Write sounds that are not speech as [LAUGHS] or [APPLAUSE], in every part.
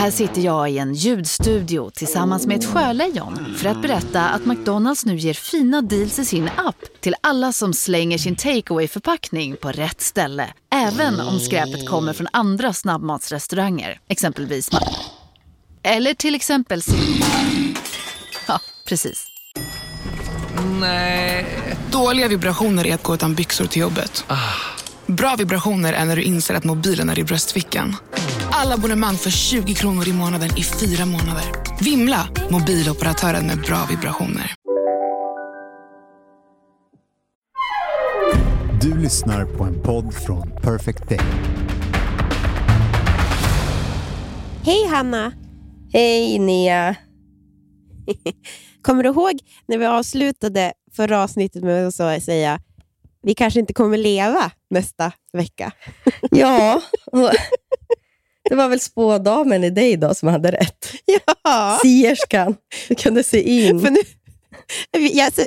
Här sitter jag i en ljudstudio tillsammans med ett sjölejon för att berätta att McDonalds nu ger fina deals i sin app till alla som slänger sin takeaway förpackning på rätt ställe. Även om skräpet kommer från andra snabbmatsrestauranger, exempelvis Eller till exempel Ja, precis. Dåliga vibrationer är att gå utan byxor till jobbet. Bra vibrationer är när du inser att mobilen är i bröstfickan. Alla abonnemang för 20 kronor i månaden i fyra månader. Vimla! Mobiloperatören med bra vibrationer. Du lyssnar på en podd från Perfect Day. Hej Hanna! Hej Nia! [LAUGHS] Kommer du ihåg när vi avslutade förra avsnittet med att säga vi kanske inte kommer leva nästa vecka? Ja, [LAUGHS] det var väl spådamen i dig då som hade rätt. Ja! Sierskan, du kunde se in. För nu, vi, alltså,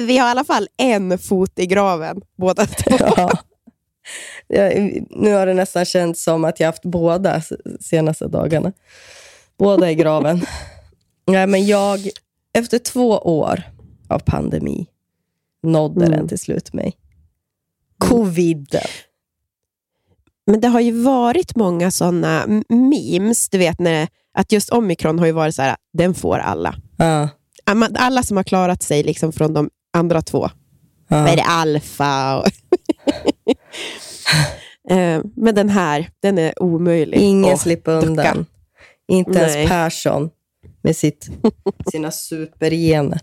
vi har i alla fall en fot i graven, båda två. [LAUGHS] Ja. Jag, nu har det nästan känts som att jag haft båda senaste dagarna. Båda i graven. Nej, men jag, efter två år av pandemi, nådde Mm. den till slut mig. Coviden. Men det har ju varit många sådana memes, du vet, när, att just omikron har ju varit så här, den får alla. Amma- Alla som har klarat sig liksom från de andra två. Vad är det? Alfa och... [LAUGHS] Eh, Men den här, den är omöjlig. Ingen att slipper ducka. undan. Inte Nej. ens Persson med sitt, [LAUGHS] sina supergener.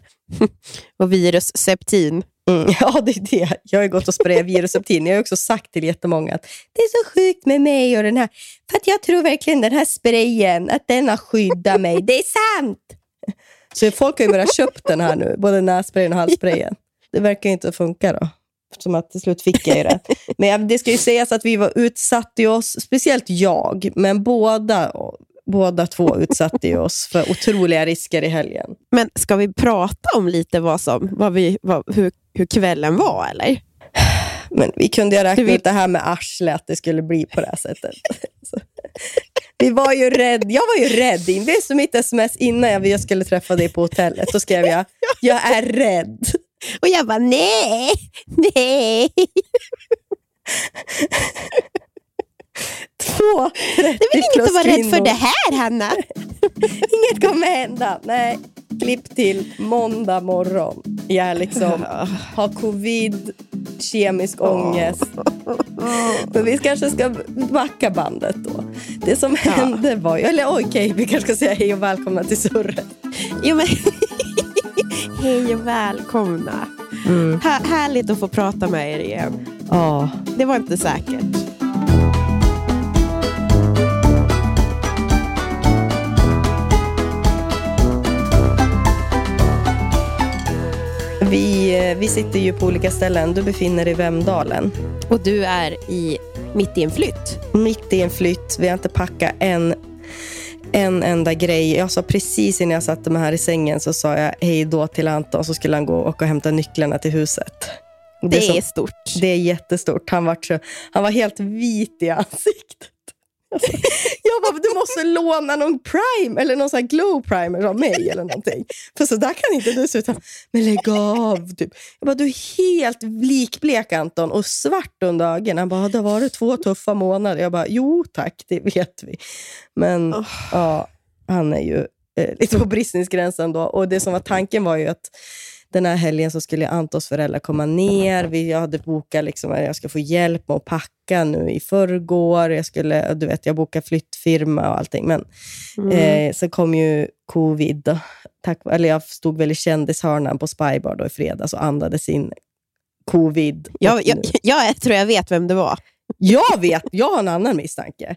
Och virus septin. Mm, [LAUGHS] ja, det är det. Jag har gått och sprayat virusseptin. Jag har också sagt till jättemånga att det är så sjukt med mig och den här. För att jag tror verkligen den här sprayen, att den har skyddat mig. Det är sant! [LAUGHS] Så folk har ju börjat köpa den här nu, både nässprayen och halssprayen. [LAUGHS] Det verkar ju inte funka då. Som att till slut fick jag ju det. Men det ska ju sägas att vi var utsatta i oss, speciellt jag, men båda, båda två utsatte ju oss för otroliga risker i helgen. Men ska vi prata om lite vad som, vad vi, vad, hur, hur kvällen var, eller? Men vi kunde ju räkna vill- ut det här med arsle, att det skulle bli på det här sättet. Vi var ju rädd. Jag var ju rädd. Det är som mitt sms innan jag jag skulle träffa dig på hotellet. Då skrev jag, jag är rädd. Och jag bara, nej, nej. Två Det är väl inget att vara rädd för det här, Hanna? [LAUGHS] Inget kommer hända. Nej. Klipp till måndag morgon. Jag liksom har covid, kemisk ångest. [LAUGHS] Men vi kanske ska backa bandet då. Det som hände var ju, eller okej, vi kanske ska säga hej och välkomna till surret. Jo, men [LAUGHS] Hej och välkomna. Här, härligt att få prata med er igen. Ja. Det var inte säkert. Vi, eh, vi sitter ju på olika ställen. Du befinner dig i Vemdalen. Och du är i, mitt i en flytt. Mitt i en flytt. Vi har inte packat en, en enda grej. Jag sa precis innan jag satte mig här i sängen så sa jag hej då till Anton så skulle han gå och hämta nycklarna till huset. Det, som- är stort. det är jättestort. Han var, så, han var helt vit i ansiktet. [LAUGHS] Jag bara, du måste låna någon prime eller någon sån här glow primer av mig eller någonting. För så där kan inte du se ut. Men lägg av. Typ. Jag bara, du är helt likblek Anton och svart under ögonen. Han bara, det har varit två tuffa månader. Jag bara, jo tack, det vet vi. Men ja, han är ju eh, lite på bristningsgränsen då. Och det som var tanken var ju att den här helgen så skulle Antons föräldrar komma ner. Vi, jag hade bokat liksom, att jag ska få hjälp med att packa nu i förrgår. Jag, skulle, du vet, jag bokade flyttfirma och allting. Men eh, sen kom ju covid. Då. Tack, eller jag stod väl i kändishörnan på Spybar då i fredags och andades in covid. Jag, [LAUGHS] jag, jag tror jag vet vem det var. jag vet, jag har en annan misstanke.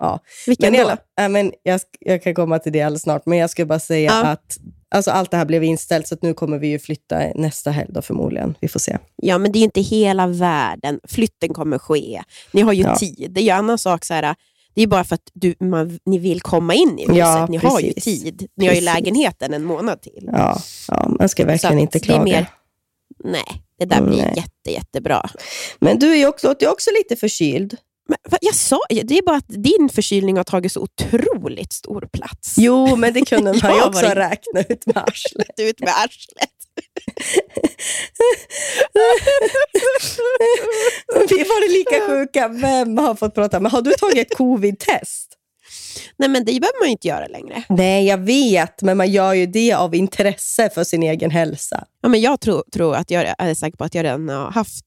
Ja. Vilken Men, då? alla, äh, men jag, jag kan komma till det alldeles snart, men jag ska bara säga Ja. att alltså, allt det här blev inställt, så nu kommer vi ju flytta nästa helg då, förmodligen. Vi får se. Ja, men det är ju inte hela världen. Flytten kommer ske. Ni har ju Ja. tid. Det är ju annan sak så här, det är bara för att du, man, ni vill komma in i huset. Ja, ni har ju precis. tid. Ni har ju Precis. lägenheten en månad till. Ja, ja man ska verkligen Så inte klaga. mer- Nej, det där blir Nej. jätte, jättebra. Men du är också, du är också lite förkyld. Men, jag sa, det är bara att din förkylning har tagit så otroligt stor plats. Jo, men det kunde [LAUGHS] man ju också var- räkna ut med arslet. ut med arslet. Vi var lika sjuka. Vem har fått prata? Men har du tagit ett covid-test? Nej, men det behöver man ju inte göra längre. Nej, jag vet, men man gör ju det av intresse för sin egen hälsa. Ja, men jag tror, tror att jag är säker på att jag redan har haft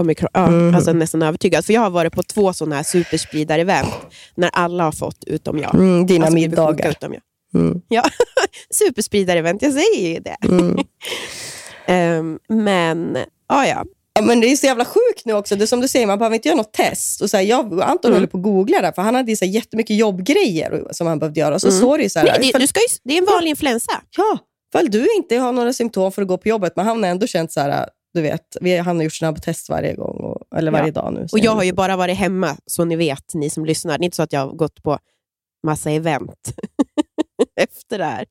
omikron. Ja, Mhm. alltså nästan övertygad. För jag har varit på två sådana här superspridare-event när alla har fått utom jag. Mm, dina Alltså, middagar. Utom jag. Mm. Ja, [LAUGHS] superspridare-event, jag säger ju det. Mm. [LAUGHS] Ehm, men, ja ja. Ja, men det är så jävla sjukt nu också. Det som du säger, man behöver inte göra något test. Och så här, jag Anton Mm. höll på att googla det, för han hade så här jättemycket jobbgrejer som han behövde göra. Så Mm. ju så här, Nej, det, ifall- du ska ju, det är en vanlig influensa. ja, fall du inte har några symptom för att gå på jobbet, men han har ändå känt så här, du vet, vi, han har gjort snabbtest varje gång, och, eller varje dag nu. Och jag har ju bara varit hemma, så ni vet, ni som lyssnar. Det är inte så att jag har gått på massa event [LAUGHS] efter det här.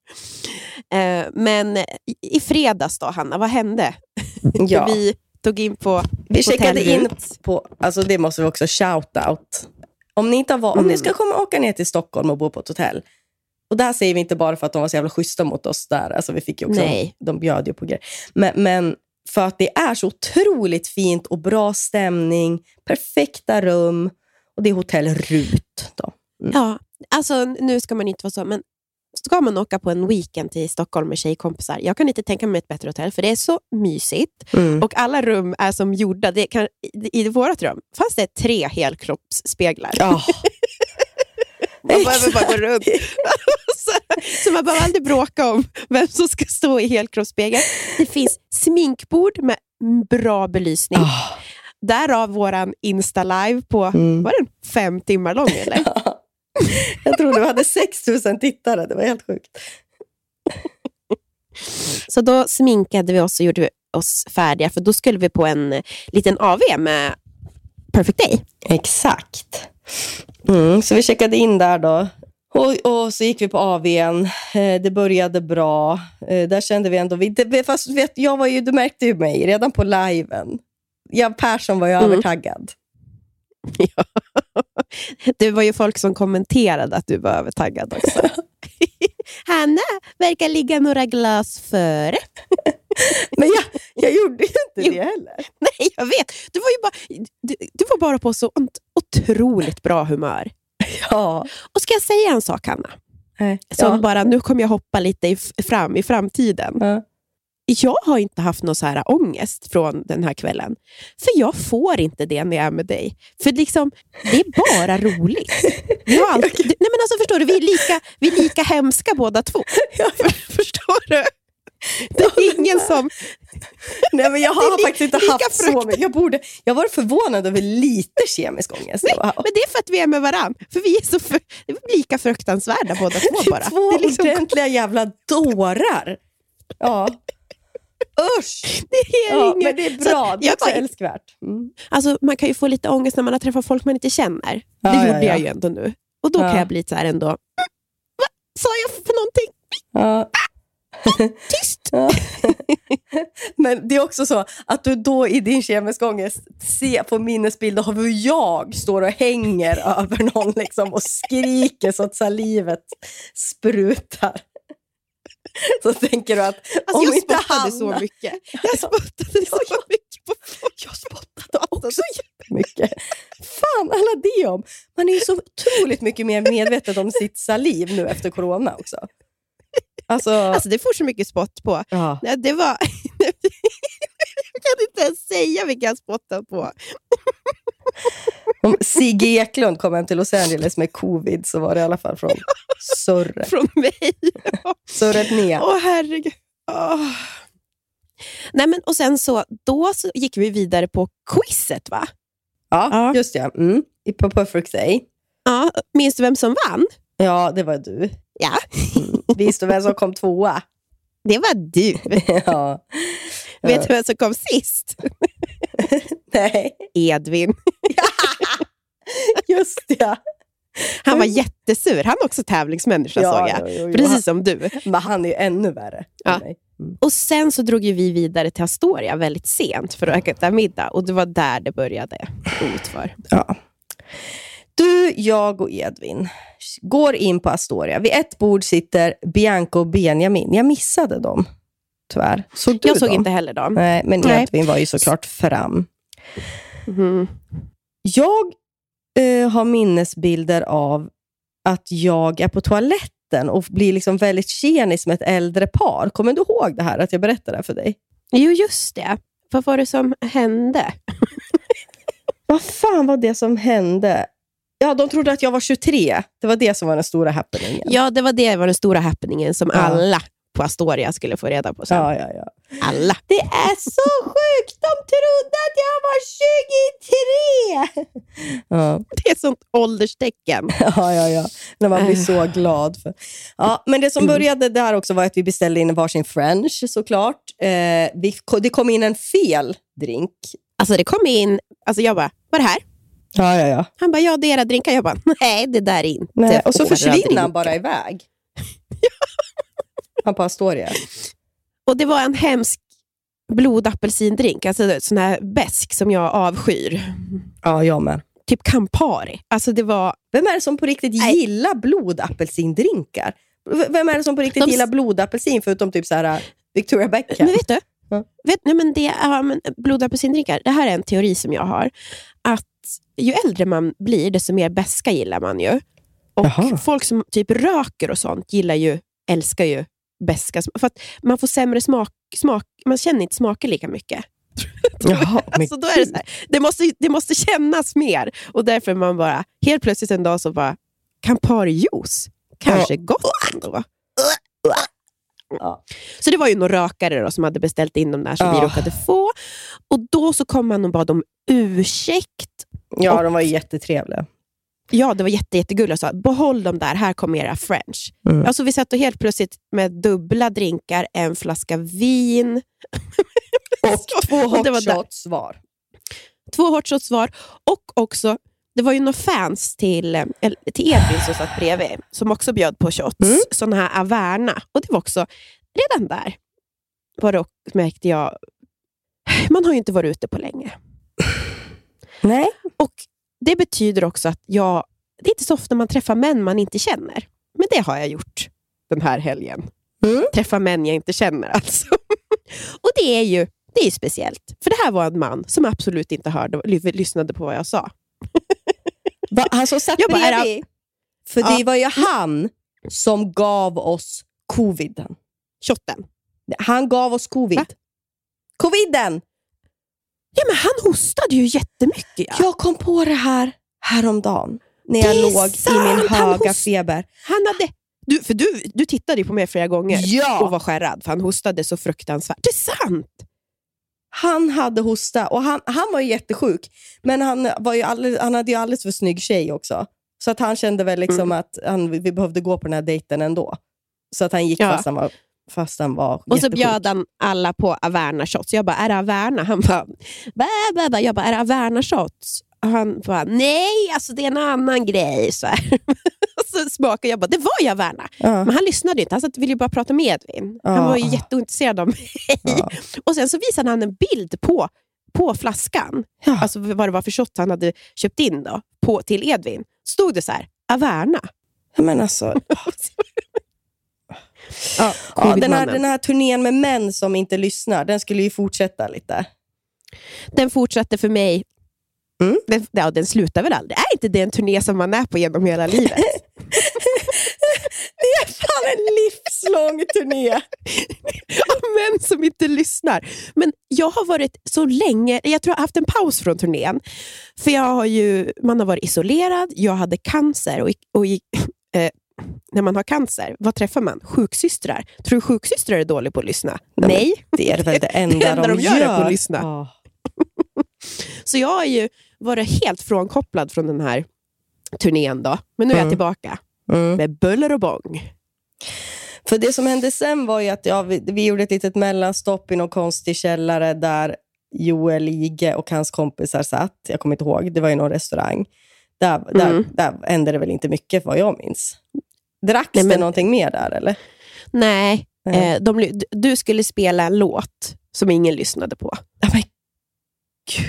Eh, men i, fredags då, Hanna, vad hände? [LAUGHS] ja. Vi tog in på Vi checkade in på, alltså det måste vi också shout-out. Om ni, inte har, va- om Mm. ni ska komma och åka ner till Stockholm och bo på ett hotell, och det här säger vi inte bara för att de var så jävla schyssta mot oss där, alltså vi fick också, Nej. de bjöd ju på grejer, men, men för att det är så otroligt fint och bra stämning, perfekta rum, och det är hotell Rut. Då. Ja, alltså nu ska man inte vara så, men ska man åka på en weekend till Stockholm med tjejkompisar, jag kan inte tänka mig ett bättre hotell, för det är så mysigt. Mm. Och alla rum är som gjorda. Det kan, I vårt rum fanns det tre helkroppsspeglar. Ja. [LAUGHS] Man behöver bara gå runt. [LAUGHS] så, så man behöver aldrig bråka om vem som ska stå i helkroppsspegel. Det finns sminkbord med bra belysning. Ah. Därav våran Insta-live på, Mm. var den fem timmar lång [LAUGHS] eller? Jag trodde vi hade 6 000 tittare, det var helt sjukt. Så då sminkade vi oss och gjorde oss färdiga, för då skulle vi på en liten AV med Perfect Day. Exakt. Mm, så vi checkade in där då. Och, och så gick vi på AWn. Eh, det började bra. Eh, där kände vi ändå... Vi, det, fast vet, jag var ju, du märkte ju mig redan på liven. Ja, Persson var ju Mm. övertaggad. [LAUGHS] Ja. Det var ju folk som kommenterade att du var övertaggad också. [LAUGHS] [LAUGHS] Hanna verkar ligga några glas före. [LAUGHS] Men jag, jag gjorde ju inte Jo. det heller. [LAUGHS] Nej, jag vet. Du var, ju bara, du, du var bara på så otroligt bra humör. Ja. Och ska jag säga en sak, Hanna? Nej. Som ja. bara, nu kommer jag hoppa lite i, fram i framtiden. Ja. Jag har inte haft någon så här ångest från den här kvällen. För jag får inte det när jag är med dig. För liksom, det är bara [LAUGHS] roligt. Vi har alltid, nej men alltså, förstår du, vi är, lika, vi är lika hemska båda två. [LAUGHS] För, [LAUGHS] förstår du? Det är ingen som... Nej, men jag har li- faktiskt inte haft så frukt- mycket. Jag, borde, jag var förvånad över lite kemisk ångest. Nej, men det är för att vi är med varann. För vi är så för, lika fruktansvärda båda två bara. Två Det är liksom- ordentliga jävla dårar. Ja. Usch! det är Ja, inget- det är bra. Det är också bara- älskvärt. Mm. Alltså, man kan ju få lite ångest när man har träffat folk man inte känner. Ja, det ja, gjorde ja. jag ju ändå nu. Och då kan jag bli lite så här ändå, "Mm, vad sa jag för någonting? Ja. [LAUGHS] Tyst! Ja. [LAUGHS] Men det är också så att du då i din kemiska ångest ser på minnesbilder av hur jag står och hänger [LAUGHS] över någon liksom och skriker så att salivet sprutar. [LAUGHS] Så tänker du att Alltså, om jag inte spottade Hanna... så mycket. Jag spottade så [LAUGHS] mycket på folk. Jag spottade också jättemycket. Fan, alla det om. Man är ju så otroligt mycket mer medveten om sitt saliv nu efter corona också. Alltså, Alltså, det får så mycket spott på. ja. Det var... [LAUGHS] jag kan inte ens säga vilka jag spottat på. Om Sigge Eklund kom hem till Los Angeles med covid så var det i alla fall från Surre. Från mig. Surret ner. Åh, herregud. Åh. Nej, men, och sen så, då så gick vi vidare på quizet, va? Ja, Ja. just det. Mm. På Perfect Day. Ja, minns du vem som vann? Ja, det var du. Ja, Mm. Visste du vem som kom tvåa? det var du. [LAUGHS] ja. Vet du vem som kom sist? [LAUGHS] Nej, Edvin. [LAUGHS] just det. Han var jättesur. Han är också tävlingsmänniska, såg jag. jo, jo. Precis som du. Men han är ju ännu värre. Ja. Mm. Och Sen så drog ju vi vidare till Astoria väldigt sent för att äta middag. Och det var där det började utför. Ja. Du, jag och Edvin går in på Astoria. Vid ett bord sitter Bianca och Benjamin. Jag missade dem, tyvärr. Såg du Jag såg dem? inte heller dem. Nej, men Nej. Edvin var ju såklart fram. Mhm. Jag eh, har minnesbilder av att jag är på toaletten och blir liksom väldigt tjenis med ett äldre par. Kommer du ihåg det här, att jag berättade det här för dig? Jo, just det. Vad var det som hände? [LAUGHS] Vad fan var det som hände? Ja, de trodde att jag var 23. Det var det som var den stora happeningen. Ja, det var det var den stora happeningen som Ja. alla på Astoria skulle få reda på sen. ja, ja. ja. Alla. Det är så sjukt! De trodde att jag var 23! Ja, Det är ett sånt ålderstecken. ja, ja. ja. När man blir så glad. För. Ja, men det som började där också var att vi beställde in varsin french såklart. Eh, vi, det kom in en fel drink. Alltså det kom in, alltså jag bara, vad är det här? Ja, ja, ja. Han bara, ja det är era drinkar. Jag bara, nej det där är inte Nej, och så försvinner han bara iväg. På Astoria. Och det var en hemsk blodapelsindrink, alltså sån här besk som jag avskyr. Ja, jag med. Typ Campari. Alltså det var, Vem är det som på riktigt Nej. gillar blodapelsindrinkar? Vem är det som på riktigt De gillar blodapelsin förutom typ så här uh, Victoria Beckham? men vet du? Ja. Vet, nej, men det, ja, men blodapelsindrinkar, det här är en teori som jag har. Att ju äldre man blir, desto mer beska gillar man ju. Och Jaha. folk som typ röker och sånt gillar ju, älskar ju beska. För att man får sämre smak, smak man känner inte smaker lika mycket. [LAUGHS] Jaha, [LAUGHS] Alltså, då är det, så här, det, måste, det måste kännas mer. Och därför är man bara, helt plötsligt en dag så bara, Campari-juice, kanske gott ändå. Ja. Så det var ju några rökare då, som hade beställt in de där som vi Ja. råkade få. Och då så kom han och bad om ursäkt. Ja, de var ju jättetrevliga. Ja, det var jätte, jättegulligt och sa, behåll dem där, här kommer era french. Mm. Alltså vi satt och helt plötsligt med dubbla drinkar, en flaska vin. [LAUGHS] Och två Och hot där. shots var. Två hot shots var. Och också, det var ju några fans till, eh, till Edvin som satt bredvid, som också bjöd på shots. Mm. Såna här Averna. Och det var också, redan där var det, märkte jag, man har ju inte varit ute på länge. Nej. Och Det betyder också att jag, det är inte så ofta man träffar män man inte känner. Men det har jag gjort den här helgen. Mm. Träffa män jag inte känner alltså. [LAUGHS] Och det är ju det är speciellt. För det här var en man som absolut inte hörde, ly- lyssnade på vad jag sa. [LAUGHS] Va, han som satt Jag bara, bredvid. För det var ju han som gav oss coviden. Shotten. Han gav oss covid. Va? Coviden! Ja, men han hostade ju jättemycket. Ja. Jag kom på det här häromdagen. När jag låg i sant, min han höga host- feber. Han hade, du, för du, du tittade på mig flera gånger Ja! och var skärrad, för han hostade så fruktansvärt. Det är sant! Han hade hosta och han, han var ju jättesjuk. Men han, var ju alldeles, han hade ju alldeles för snygg tjej också. Så att han kände väl liksom Mm. att han, vi behövde gå på den här dejten ändå. Så att han gick Ja. fast han var, fast han var Och så jättesjuk. bjöd han alla på Averna shots. Jag bara, är det Averna? Han bara, bä, bä, bä. Jag bara, är det Averna shots? Och han bara, nej, alltså det är en annan grej. Så, [LAUGHS] så smakade jag bara, det var ju Averna. Ja. Men han lyssnade inte, han satt- ville ju bara prata med Edvin. Han Ja. var ju jätteointresserad av mig. Ja. [LAUGHS] Och sen så visade han en bild på, på flaskan, alltså vad det var för shot han hade köpt in då, på, till Edvin. Stod det så här, Averna. Men alltså, [LAUGHS] Ja, ja, den, här, den här turnén med män som inte lyssnar, den skulle ju fortsätta lite. den fortsatte för mig. Mm. Den, ja, den slutar väl aldrig? Är inte det en turné som man är på genom hela livet? [LAUGHS] Det är fan en livslång turné. [LAUGHS] Av män som inte lyssnar. Men jag har varit så länge, jag tror jag har haft en paus från turnén. För jag har ju, man har varit isolerad, jag hade cancer och, och i- [LAUGHS] eh, när man har cancer, vad träffar man? Sjuksystrar. Tror du sjuksystrar är dåliga på att lyssna? Nej. Det är väl det enda, Det enda de, de gör gör. är att lyssna. Ja. [LAUGHS] Så jag har ju varit helt frånkopplad från den här turnén. Då. Men nu är jag Mm. tillbaka Mm. med buller och bång. För det som hände sen var ju att ja, vi, vi gjorde ett litet mellanstopp i någon konstig källare där Joel Ige och hans kompisar satt. Jag kommer inte ihåg, det var i någon restaurang. Där, där, Mm. där hände det väl inte mycket vad jag minns. Dracks Nej, det men- någonting mer där eller? Nej, eh, de, du skulle spela en låt som ingen lyssnade på. Ja, men gud.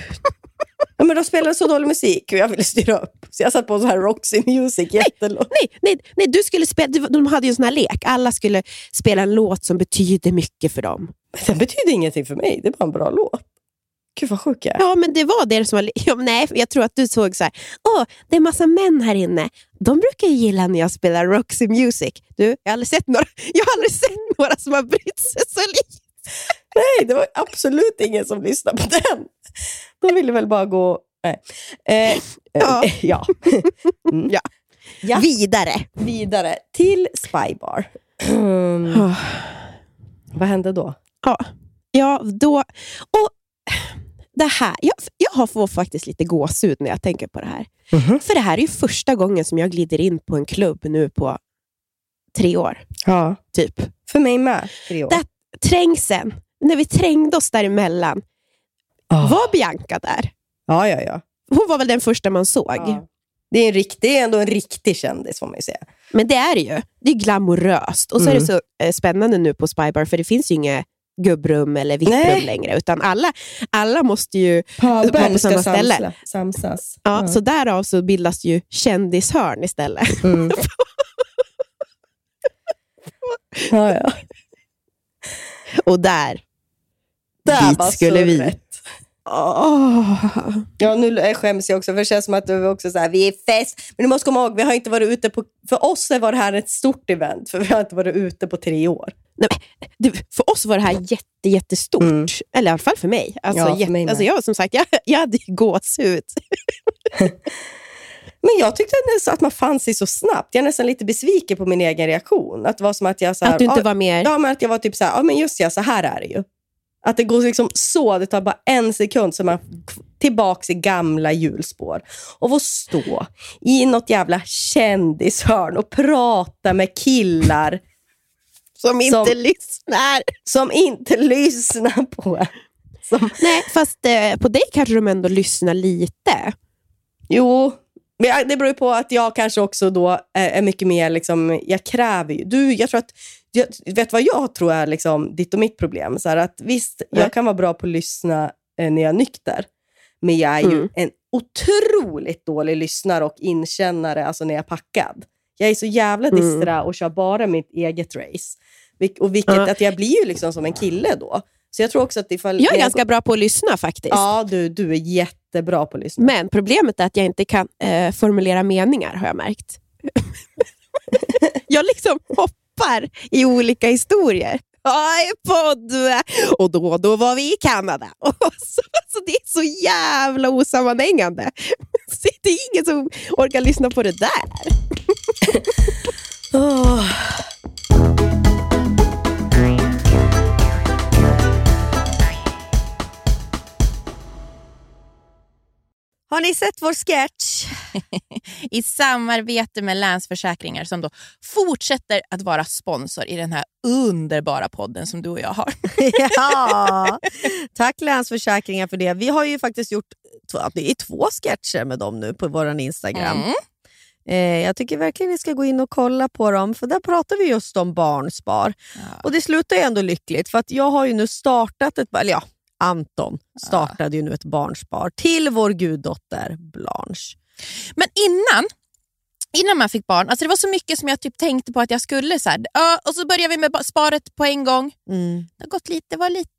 Ja, men de spelade så dålig musik och jag ville styra upp. Så jag satt på så här Roxy Music jättelångt. Nej, nej, nej, du skulle spela, de hade ju en sån här lek. Alla skulle spela en låt som betyder mycket för dem. Men den betyder ingenting för mig. Det är bara en bra låt. Gud vad sjuk jag är. Ja, men det var det som var... [LAUGHS] Ja, nej, jag tror att du såg så här. Åh, det är massa män här inne. De brukar ju gilla när jag spelar Roxy Music. Du, jag har aldrig sett några, [LAUGHS] jag har aldrig sett några som har brytt sig så lite. [LAUGHS] Nej, det var absolut ingen som lyssnade på den. De ville väl bara gå... Nej. Eh, Ja. eh, ja. Mm. Ja. Ja. Vidare. Vidare till Spybar. Mm. Vad hände då? Ja, ja då... Och det här, jag, jag får faktiskt lite gåshud när jag tänker på det här. För det här är ju första gången som jag glider in på en klubb nu på tre år, Ja. typ. För mig med. Tre år. Det, trängseln, när vi trängde oss däremellan, Ah. var Bianca där? Ja, ja, ja. Hon var väl den första man såg. ja. Det, är en rikt, det är ändå en riktig kändis får man ju säga. Men det är det ju. Det är glamoröst. Och så är det så eh, spännande nu på Spybar, för det finns ju inga gubbrum eller vipprum längre, utan alla, alla måste ju vara på samma ställe. samsas. Ja, Så därav så bildas ju kändishörn istället. Mm. [LAUGHS] ja, ja. Och där, Där dit skulle vi. Åh. Ja, nu skäms jag också, för det känns som att du också så här, vi är fest. Men du måste komma ihåg, vi har inte varit ute på... För oss var det här ett stort event, för vi har inte varit ute på tre år. Nej, du, för oss var det här jätte, jättestort. Mm. Eller i alla fall för mig. Alltså, Ja, för mig alltså jag, som sagt, jag, jag hade ju gåshud. [LAUGHS] Men jag tyckte nästan att man fann sig så snabbt. Jag är nästan lite besviken på min egen reaktion. Att det var som att jag... Så här, Att du inte var mer... Ja, men att jag var typ så här, ja men just ja, så här är det ju. Att det går liksom så, det tar bara en sekund så man tillbaks i gamla hjulspår. Och få stå i något jävla kändishörn och prata med killar som inte som- lyssnar. som inte lyssnar på en. Som, Nej, fast eh, på dig kanske de ändå lyssnar lite. jo, men jag- det beror ju på att jag kanske också då är, är mycket mer, liksom, jag kräver ju. Du, jag tror att, jag, vet vad jag tror är liksom ditt och mitt problem? Så att, visst, Nej. jag kan vara bra på att lyssna eh, när jag är nykter. Men jag är ju Mm. en otroligt dålig lyssnare och inkännare alltså när jag är packad. Jag är så jävla Mm. distra och kör bara mitt eget race. Vil- Och vilket, Ja. att jag blir ju liksom som en kille då. Så jag tror också att ifall... Jag är ganska bra på att lyssna faktiskt. Ja, du, du är jättebra på att lyssna. Men problemet är att jag inte kan eh, formulera meningar, har jag märkt. [LAUGHS] jag liksom hoppar i olika historier. Ja, podd. Och då, då var vi i Kanada. [LAUGHS] Och så, så det är så jävla osammanhängande. [LAUGHS] Så det är ingen som orkar lyssna på det där. [LAUGHS] oh. Har ni sett vår sketch? [LAUGHS] i samarbete med Länsförsäkringar som då fortsätter att vara sponsor i den här underbara podden som du och jag har. [LAUGHS] ja, [LAUGHS] tack Länsförsäkringar för det. Vi har ju faktiskt gjort det är två sketcher med dem nu på vår Instagram. Mm. Eh, jag tycker verkligen ni ska gå in och kolla på dem, för där pratar vi just om barnspar. Och det slutar ju ändå lyckligt, för att jag har ju nu startat ett, eller ja, Anton startade ju nu ett barnspar till vår guddotter Blanche. Men innan, innan man fick barn, alltså det var så mycket som jag typ tänkte på att jag skulle. Så här, ja, och så började vi med sparet på en gång. Mm. Det har gått lite, var lite,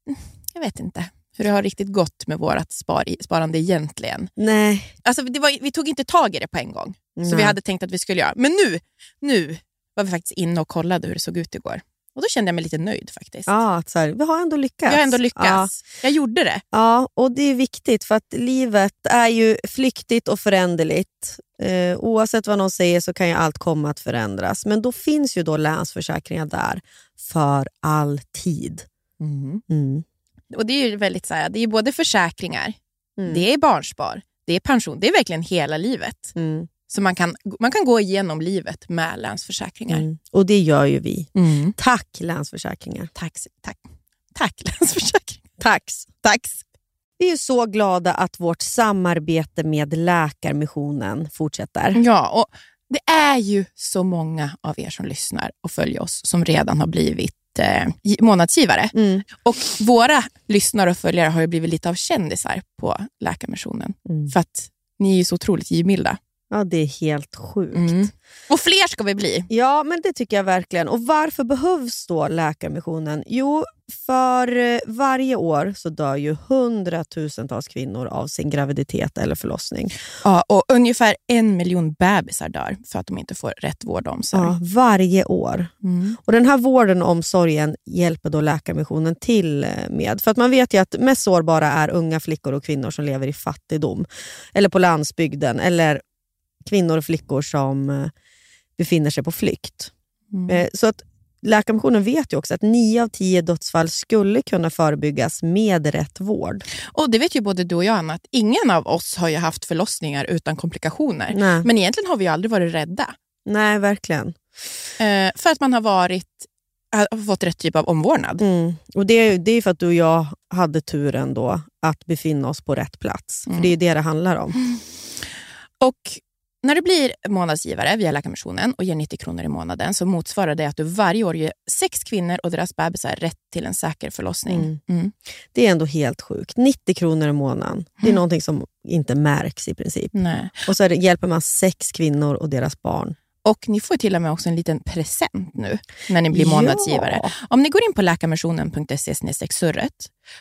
jag vet inte hur det har riktigt gått med vårt spar, sparande egentligen. Nej. Alltså var, vi tog inte tag i det på en gång, Nej. vi hade tänkt att vi skulle göra. Men nu, nu var vi faktiskt inne och kollade hur det såg ut igår. Och då kände jag mig lite nöjd faktiskt. Ja, att så här, vi har ändå lyckats. Jag har ändå Ja. lyckats. Jag gjorde det. Ja, och det är viktigt för att livet är ju flyktigt och föränderligt. Eh, oavsett vad någon säger så kan ju allt komma att förändras. Men då finns ju då Länsförsäkringar där för alltid. Mm. Och det är ju väldigt så här, det är både försäkringar, Mm. det är barnspar, det är pension. Det är verkligen hela livet. Så man kan, man kan gå igenom livet med Länsförsäkringar. Mm. Och det gör ju vi. Mm. Tack Länsförsäkringar. Tack, tack. Tack [LAUGHS] Länsförsäkringar. Tax. Tack. Vi är så glada att vårt samarbete med Läkarmissionen fortsätter. Ja, och det är ju så många av er som lyssnar och följer oss som redan har blivit eh, månadsgivare. Mm. Och våra lyssnare och följare har ju blivit lite av kändisar på Läkarmissionen. Mm. För att ni är ju så otroligt givmilda. Ja, det är helt sjukt. Mm. Och fler ska vi bli. Ja, men det tycker jag verkligen. Och varför behövs då Läkarmissionen? Jo, för eh, varje år så dör ju hundratusentals kvinnor av sin graviditet eller förlossning. Ja, och ungefär en miljon bebisar dör för att de inte får rätt vård och omsorg. Ja, varje år. Mm. Och Den här vården och omsorgen hjälper då Läkarmissionen till eh, med. För att man vet ju att mest sårbara är unga flickor och kvinnor som lever i fattigdom. Eller på landsbygden. Eller kvinnor och flickor som eh, befinner sig på flykt. Mm. Eh, Så att Läkarmissionen vet ju också att nio av tio dödsfall skulle kunna förebyggas med rätt vård. Och det vet ju både du och jag, Anna, att ingen av oss har ju haft förlossningar utan komplikationer. Nej, Men egentligen har vi aldrig varit rädda. Nej verkligen. Eh, för att man har varit har fått rätt typ av omvårdnad. Mm. Och det, är- det är för att du och jag hade turen då att befinna oss på rätt plats. För Mm. Det är ju det det handlar om. Och när du blir månadsgivare via Läkarmissionen och ger 90 kronor i månaden så motsvarar det att du varje år ger sex kvinnor och deras bebisar rätt till en säker förlossning. Mm. Mm. Det är ändå helt sjukt. 90 kronor i månaden. Det är Mm. någonting som inte märks i princip. Nej. Och så det, hjälper man sex kvinnor och deras barn. Och ni får till och med också en liten present nu när ni blir månadsgivare. Ja. Om ni går in på läkarmissionen.se surret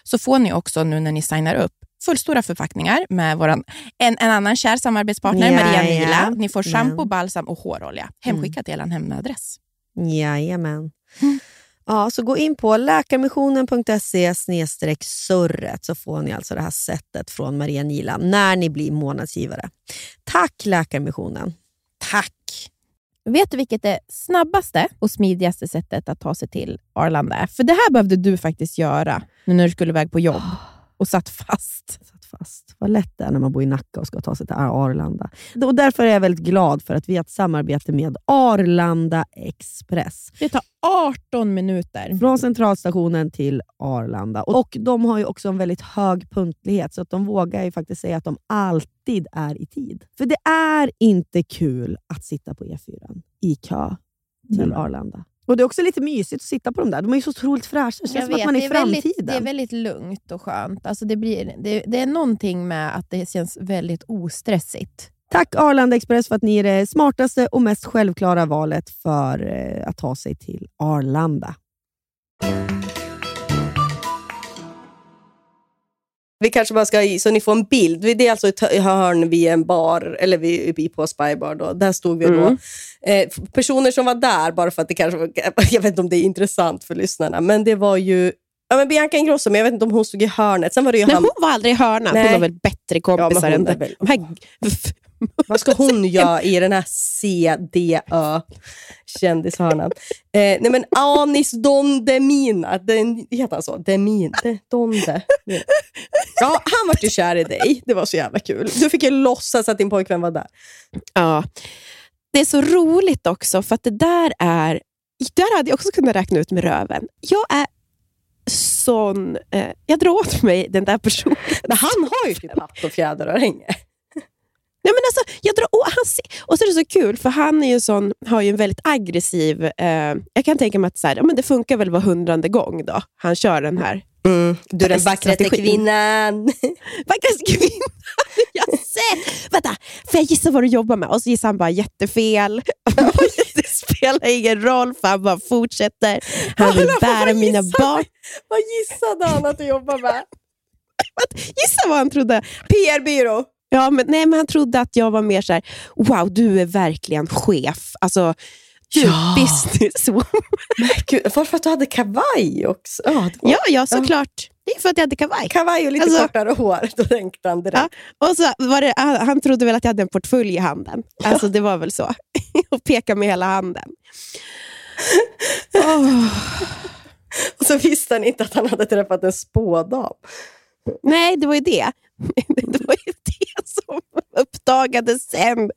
så får ni också nu när ni signar upp fullstora förpackningar med våran, en, en annan kär samarbetspartner, Ja, Maria ja. Nila. Ni får shampoo, Men. balsam och hårolja hemskickat till er hemadress. Jajamän. Mm. Ja, så gå in på läkarmissionen.se surret så får ni alltså det här sättet från Maria Nila när ni blir månadsgivare. Tack Läkarmissionen! Tack! Vet du vilket det snabbaste och smidigaste sättet att ta sig till Arlanda är? För det här behövde du faktiskt göra nu när du skulle iväg på jobb [GASPS] [GASPS] och satt fast. [LAUGHS] Satt fast. Vad lätt det är när man bor i Nacka och ska ta sig till Arlanda. Och därför är jag väldigt glad för att vi har ett samarbete med Arlanda Express. Det tar 18 minuter. Från centralstationen till Arlanda. Och De har ju också en väldigt hög punktlighet, så att de vågar ju faktiskt säga att de alltid är i tid. För det är inte kul att sitta på E4 i kö till. Arlanda. Och Det är också lite mysigt att sitta på dem där. De är så otroligt fräscha. Det känns som att man är i är väldigt, framtiden. det är väldigt lugnt och skönt. Alltså det, blir, det, det är någonting med att det känns väldigt ostressigt. Tack Arlanda Express för att ni är det smartaste och mest självklara valet för eh, att ta sig till Arlanda. Vi kanske bara ska, så ni får en bild. Det är alltså ett hörn vid en bar, eller vid, på Spybar. Då. Där stod vi då. Mm. Eh, personer som var där, bara för att det kanske var, [LAUGHS] jag vet inte om det är intressant för lyssnarna, men det var ju ja, men Bianca Ingrosso, men jag vet inte om hon stod i hörnet. Sen var det ju Nej, han, hon var aldrig i hörnan. Nej. Hon har väl bättre kompisar Ja, hon än väl- de här Vad ska hon göra i den här CDÖ kändishörnan? Eh, nej men Anis Don Demina, den, heter han så? Demin, de, Donde. Ja, han var ju kär i dig. Det var så jävla kul. Du fick ju låtsas att din pojkvän var där. Ja. Det är så roligt också, för att det där är... Där hade jag också kunnat räkna ut med röven. Jag är sån... Eh, jag drar åt mig den där personen. Men han har ju typ hatt och fjäderörhänge. Nej, men alltså, jag drar, och, han, och så är det så kul, för han är ju sån, har ju en väldigt aggressiv... Eh, jag kan tänka mig att så här, ja, men det funkar väl var hundrade gång då. Han kör den här Mm, du är den vackraste kvinnan. [LAUGHS] vackraste kvinnan [LAUGHS] jag sett. Vänta, får jag gissa vad du jobbar med? Och så gissar han bara jättefel. [LAUGHS] det spelar ingen roll, för han bara fortsätter. Han vill bära mina barn. Vad gissade han att du jobbar med? Gissa vad han trodde. PR-byrå. Ja, men, nej, men han trodde att jag var mer så här, wow, du är verkligen chef. Alltså, du Ja. businesswoman. Gud, var det för att du hade kavaj också? Ja, det var Ja, ja, såklart. Det är för att jag hade kavaj. kavaj och lite Alltså- kortare hår. [LAUGHS] Då tänkte han direkt. Och så var det, han trodde väl att jag hade en portfölj i handen. Alltså, det var väl så. [LAUGHS] och peka med hela handen. [LAUGHS] Åh. Och så visste han inte att han hade träffat en spådam. Nej, det var ju det. Det var ju det [LAUGHS] som uppdagades sen.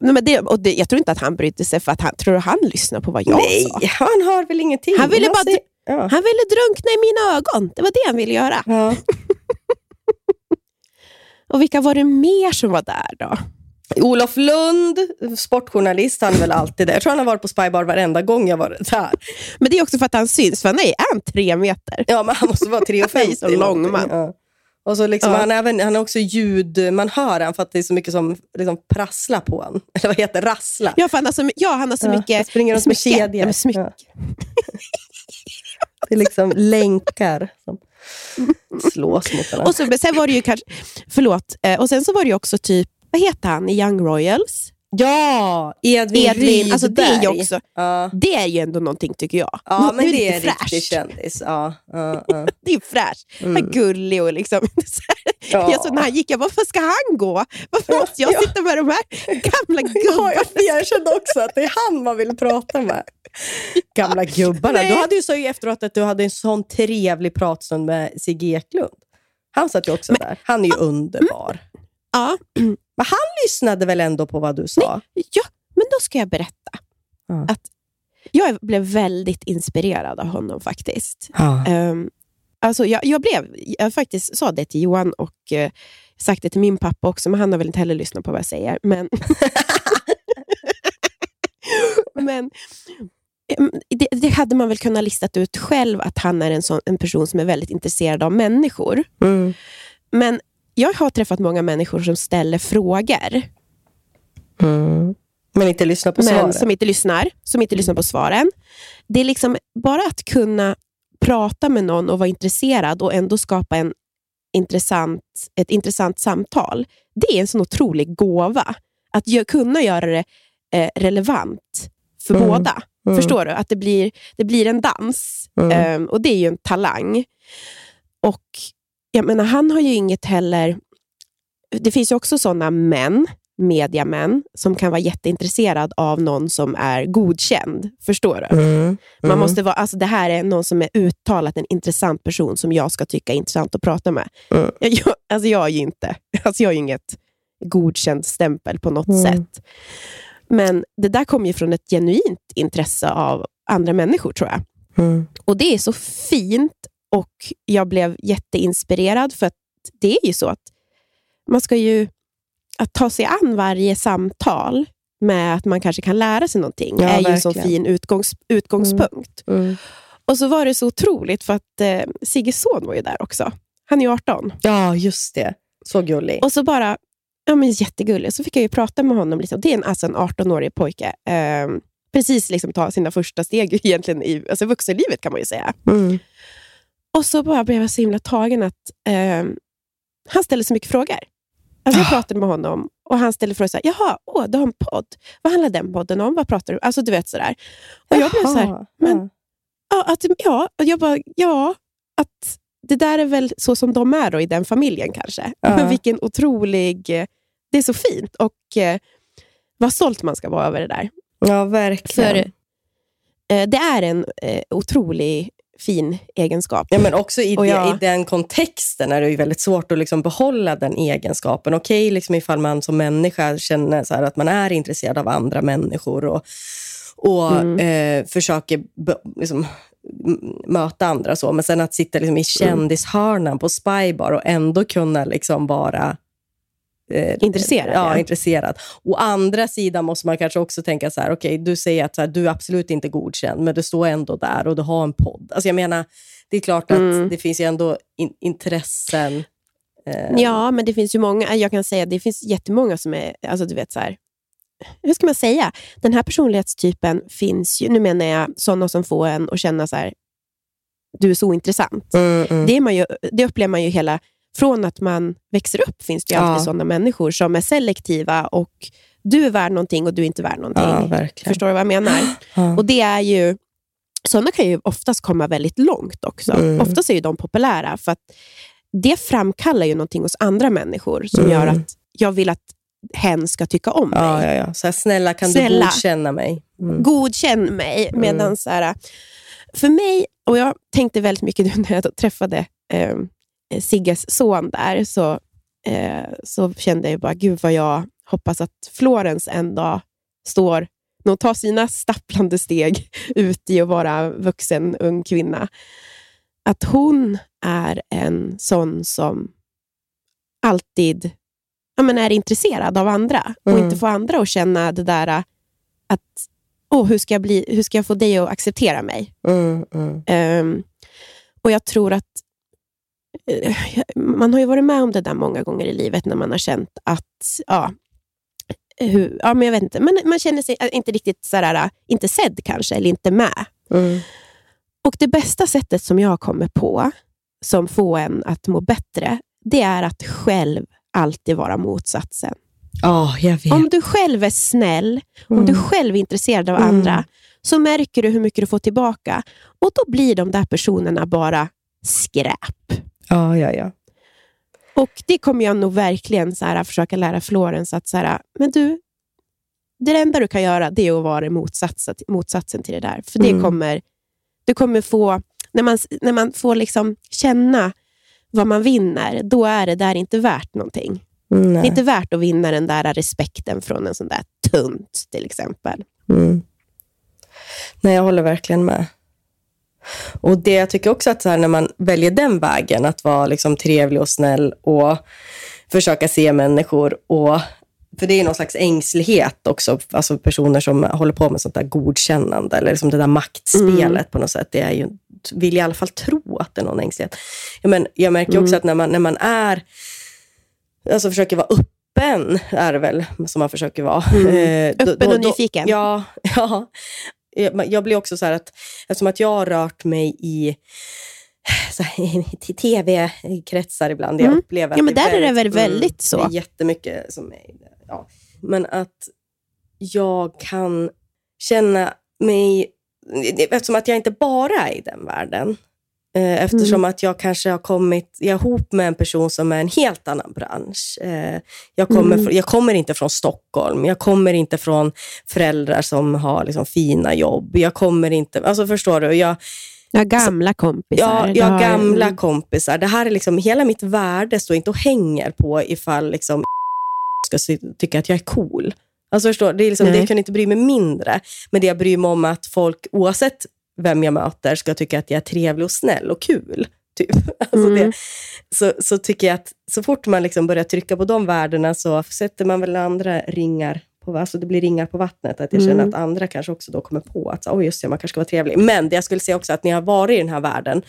Nej, men det, och det, jag tror inte att han brydde sig, för att han, tror han lyssnade på vad jag Nej, sa? han hör väl ingenting. Han ville bara ja. Han ville drunkna i mina ögon. Det var det han ville göra. Ja. [LAUGHS] Och vilka var det mer som var där då? Olof Lund, sportjournalist, han är väl alltid där. Jag tror han har varit på Spybar varenda gång jag varit där. Men det är också för att han syns, för nej, är han tre meter? Ja, men han måste vara 3,50. Nej, så lång man. Ja. Och så liksom, Ja. han, är även, han har också ljud, man hör han för att det är så mycket som liksom, prasslar på honom. [LAUGHS] Eller vad heter det? rassla? Ja, han har så, ja, han har så Ja, mycket han springer runt med kedjor. Ja. Ja. [LAUGHS] Det är liksom länkar som slås mot varandra. Och så, sen var det ju kanske, förlåt, eh, och sen så var det ju också typ, vad heter han i Young Royals? Ja, Edvin, Edvin, alltså det är ju Rydberg. också, Ja, det är ju ändå någonting tycker jag. ja men nu det är lite en riktig kändis. Ja, ja, ja. [LAUGHS] Det är ju fräscht. Han är gullig och liksom... [LAUGHS] Ja. Jag så när han gick, jag bara, varför ska han gå? Varför måste jag Ja. sitta med de här gamla [LAUGHS] Ja, gubbarna? jag, jag kände också att det är han man vill prata med. Gamla gubbarna. Nej. Du hade ju sagt efteråt att du hade en sån trevlig pratstund med Sigge Eklund. Han satt ju också där. Han är ju underbar. Ja, [CLEARS THROAT] Men han lyssnade väl ändå på vad du sa? ja, men då ska jag berätta. Ja. Att jag blev väldigt inspirerad av honom faktiskt. Ja. Um, alltså jag, jag blev, jag faktiskt sa det till Johan och uh, sagt det till min pappa också, men han har väl inte heller lyssnat på vad jag säger. Men, [LAUGHS] men em, det, det hade man väl kunnat listat ut själv, att han är en, sån, en person som är väldigt intresserad av människor. Mm. Men jag har träffat många människor som ställer frågor, Mm. Men inte lyssna på men svaret. som inte lyssnar, som inte lyssnar på svaren. Det är liksom bara att kunna prata med någon och vara intresserad och ändå skapa en intressant, ett intressant samtal. Det är en sån otrolig gåva. Att gö- kunna göra det eh, relevant för Mm. båda. Mm. Förstår du? Att det blir, det blir en dans. Mm. Ehm, och det är ju en talang. Och jag menar, han har ju inget heller... Det finns ju också sådana män, mediamän, som kan vara jätteintresserad av någon som är godkänd. Förstår du? Mm. Man Mm. måste vara, alltså det här är någon som är uttalat en intressant person som jag ska tycka är intressant att prata med. Mm. Jag, jag, alltså jag är ju inte, alltså jag har ju inget godkänd stämpel på något Mm. sätt. Men det där kommer ju från ett genuint intresse av andra människor tror jag. Mm. Och det är så fint och jag blev jätteinspirerad för att det är ju så att man ska ju att ta sig an varje samtal med att man kanske kan lära sig någonting Ja, är ju en så verkligen. fin utgångs, utgångspunkt. Mm. Och så var det så otroligt för att eh, Sigges son var ju där också. Han är ju 18. Ja, just det. Så gullig. Och så bara, ja men jättegullig. Så fick jag ju prata med honom. Liksom. Det är en, alltså en 18-årig pojke. Eh, precis liksom ta sina första steg [LAUGHS] egentligen i alltså vuxenlivet kan man ju säga. Mm. Och så bara blev jag så himla tagen att eh, han ställer så mycket frågor. Alltså jag Ah. pratade med honom och han ställde frågor. Så här, Jaha, åh, du har en podd. Vad handlar den podden om? Vad pratar du Alltså du vet sådär. Och jag blev så här, men- ja. att, ja, och jag bara, ja, att det där är väl så som de är då, i den familjen kanske. Ja. Men [LAUGHS] vilken otrolig... Det är så fint och eh, vad stolt man ska vara över det där. ja, verkligen. För eh, det är en eh, otrolig fin egenskap. Ja, men också i, det, jag- i den kontexten är det ju väldigt svårt att liksom behålla den egenskapen. Okej, liksom ifall man som människa känner så att man är intresserad av andra människor och, och Mm. eh, försöker be, liksom, möta andra. så. Men sen att sitta liksom i kändishörnan på Spybar och ändå kunna liksom vara eh, Intresserad, Ja, ja. intresserad. Å andra sidan måste man kanske också tänka så här, okej, du säger att här, du är absolut inte godkänd, men du står ändå där och du har en podd. Alltså jag menar, det är klart att Mm. det finns ju ändå in, intressen. Eh, Ja, men det finns ju många. Jag kan säga det finns jättemånga som är, alltså du vet så här, hur ska man säga? Den här personlighetstypen finns ju, nu menar jag sådana som får en att känna så här, du är så intressant. Mm, mm. Det, är man ju, det upplever man ju hela, från att man växer upp finns det ju alltid Ja. sådana människor som är selektiva och du är värd någonting och du är inte värd någonting. ja. Förstår du vad jag menar? [GASPS] Ja. Och det är ju, sådana kan ju oftast komma väldigt långt också. Mm. Oftast är ju de populära för att det framkallar ju någonting hos andra människor som Mm. gör att jag vill att hen ska tycka om mig. Ja, ja, ja. Så här, snälla, kan Snälla. du godkänna mig? Mm. Godkänn mig. Medan så här, för mig, och jag tänkte väldigt mycket [LAUGHS] nu när jag träffade eh, Sigges son där, så, eh, så kände jag bara, gud vad jag hoppas att Florens en dag står, när hon tar sina stapplande steg [LAUGHS] ut i att vara vuxen ung kvinna, att hon är en sån som alltid ja, men är intresserad av andra och Mm. inte få andra att känna det där äh, att åh, hur, ska jag bli, hur ska jag få dig att acceptera mig? Mm, mm. Ehm, och jag tror att eh, man har ju varit med om det där många gånger i livet när man har känt att, ja, hur, ja men jag vet inte, man, man känner sig eh, inte riktigt sådär, inte sedd kanske, eller inte med. Mm. Och det bästa sättet som jag kommer på, som får en att må bättre, det är att själv alltid vara motsatsen. Vet. Om du själv är snäll, om Mm. du själv är intresserad av Mm. andra, så märker du hur mycket du får tillbaka. Och då blir de där personerna bara skräp. Ja, ja, ja. Och det kommer jag nog verkligen så här, försöka lära Florence att så här, men du, det enda du kan göra det är att vara motsatsen, motsatsen till det där. För det Mm. kommer, du kommer få, när man, när man får liksom känna vad man vinner, då är det där inte värt någonting. Mm, Det är inte värt att vinna den där respekten från en sån där tunt till exempel. Mm. Nej, jag håller verkligen med. Och det jag tycker också att så här, när man väljer den vägen, att vara liksom trevlig och snäll och försöka se människor och för det är någon slags ängslighet också, alltså personer som håller på med sånt där godkännande eller liksom det där maktspelet på något sätt. Det är ju, vill i alla fall tro att det är någon ängslighet. Ja, men jag märker också att när man, när man är, alltså försöker vara öppen, är det väl som man försöker vara. Eh, då- Öppen då- och då- nyfiken. Ja, [LAUGHS] ja. Jag jag blir också så här att, eftersom att jag har rört mig i tv-kretsar ibland, jag Mm. upplever att Ja, men där är det väl mm, väldigt så. Det är jättemycket som är, ja. Men att jag kan känna mig, eftersom att jag inte bara är i den världen, eh, eftersom Mm. att jag kanske har kommit ihop med en person som är en helt annan bransch. Eh, jag, kommer, Mm. jag kommer inte från Stockholm, jag kommer inte från föräldrar som har liksom fina jobb. Jag kommer inte, alltså förstår du? Jag, Jag har gamla kompisar. Ja, jag har gamla kompisar. Det här är liksom, hela mitt värde står inte och hänger på ifall liksom [LAUGHS] ska tycka att jag är cool. Alltså förstår, det, är liksom, det kan inte bry mig mindre. Men det jag bryr mig om att folk, oavsett vem jag möter, ska tycka att jag är trevlig och snäll och kul. Typ. [LAUGHS] Alltså Mm. det, så, så tycker jag att så fort man liksom börjar trycka på de värdena så sätter man väl andra ringar på, alltså det blir ringar på vattnet. Att jag känner Mm. att andra kanske också då kommer på att oh just det, man kanske ska vara trevlig. Men det jag skulle säga också att när jag har varit i den här världen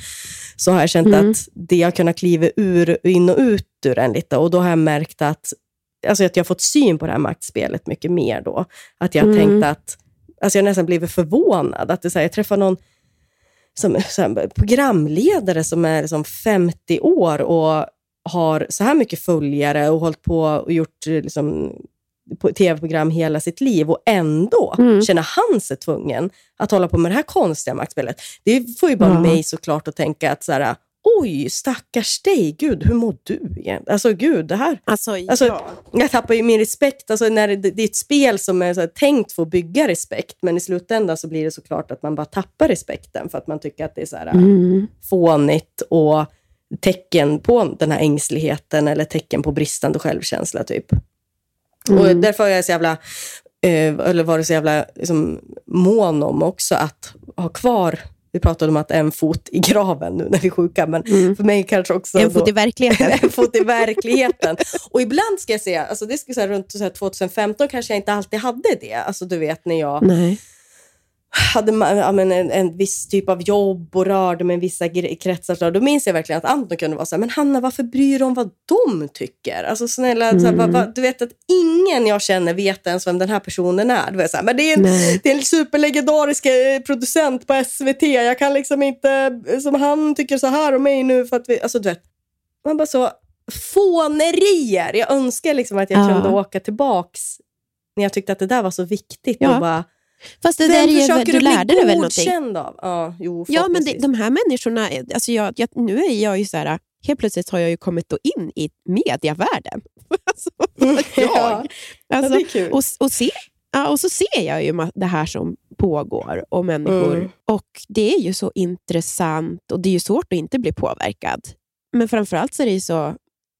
så har jag känt Mm. att det har kunnat kliva ur, in och ut ur den lite. Och då har jag märkt att, alltså att jag har fått syn på det här maktspelet mycket mer då. Att jag har Mm. tänkt att, alltså jag nästan blivit förvånad. Att det så här, jag träffar någon som, här, programledare som är liksom 50 år och har så här mycket följare och hållit på och gjort liksom, tv-program hela sitt liv och ändå Mm. känner han sig tvungen att hålla på med det här konstiga maktspelet. Det får ju bara Ja. mig såklart att tänka att så här, oj, stackars dig, gud, hur mår du egentligen? Alltså gud, det här Alltså, Alltså, ja. jag tappar ju min respekt. Alltså, när det, det är ett spel som är här, tänkt för att bygga respekt, men i slutändan så blir det såklart att man bara tappar respekten för att man tycker att det är så här, Mm. fånigt och tecken på den här ängsligheten eller tecken på bristande självkänsla. typ. Och Mm. därför är jag så jävla, eh, eller var det så jävla liksom, mån om också att ha kvar vi pratade om att en fot i graven nu när vi är sjuka, men Mm. för mig kanske också... En fot då- i verkligheten. [LAUGHS] en fot i verkligheten. Och ibland ska jag säga, alltså det ska säga runt så här 2015 kanske jag inte alltid hade det. Alltså du vet när jag Nej. Hade ma- ja, men en, en viss typ av jobb och rörde mig i vissa kretsar. Då minns jag verkligen att Anton kunde vara så här, men Hanna varför bryr du om vad de tycker? Alltså snälla, så här, va, va, du vet att ingen jag känner vet ens vem den här personen är. Du vet, så här, men det är en, Nej. det är en superlegendarisk eh, producent på SVT. Jag kan liksom inte, som han tycker så här om mig nu för att vi, alltså du vet. Man bara så, fånerier. Jag önskar liksom att jag Ja. kunde åka tillbaks när jag tyckte att det där var så viktigt. Ja. Och bara, Fast det vem där är ju, du du lärde dig väl någonting? av? Ja, jo, Ja, men det, de här människorna, alltså jag, jag, nu är jag ju så här, helt plötsligt har jag ju kommit då in i mediavärlden. [LAUGHS] alltså, [LAUGHS] jag. Ja. Alltså, ja, det är kul. och, och, se, ja, och så ser jag ju det här som pågår och människor. Mm. Och det är ju så intressant och det är ju svårt att inte bli påverkad. Men framförallt så är det ju så,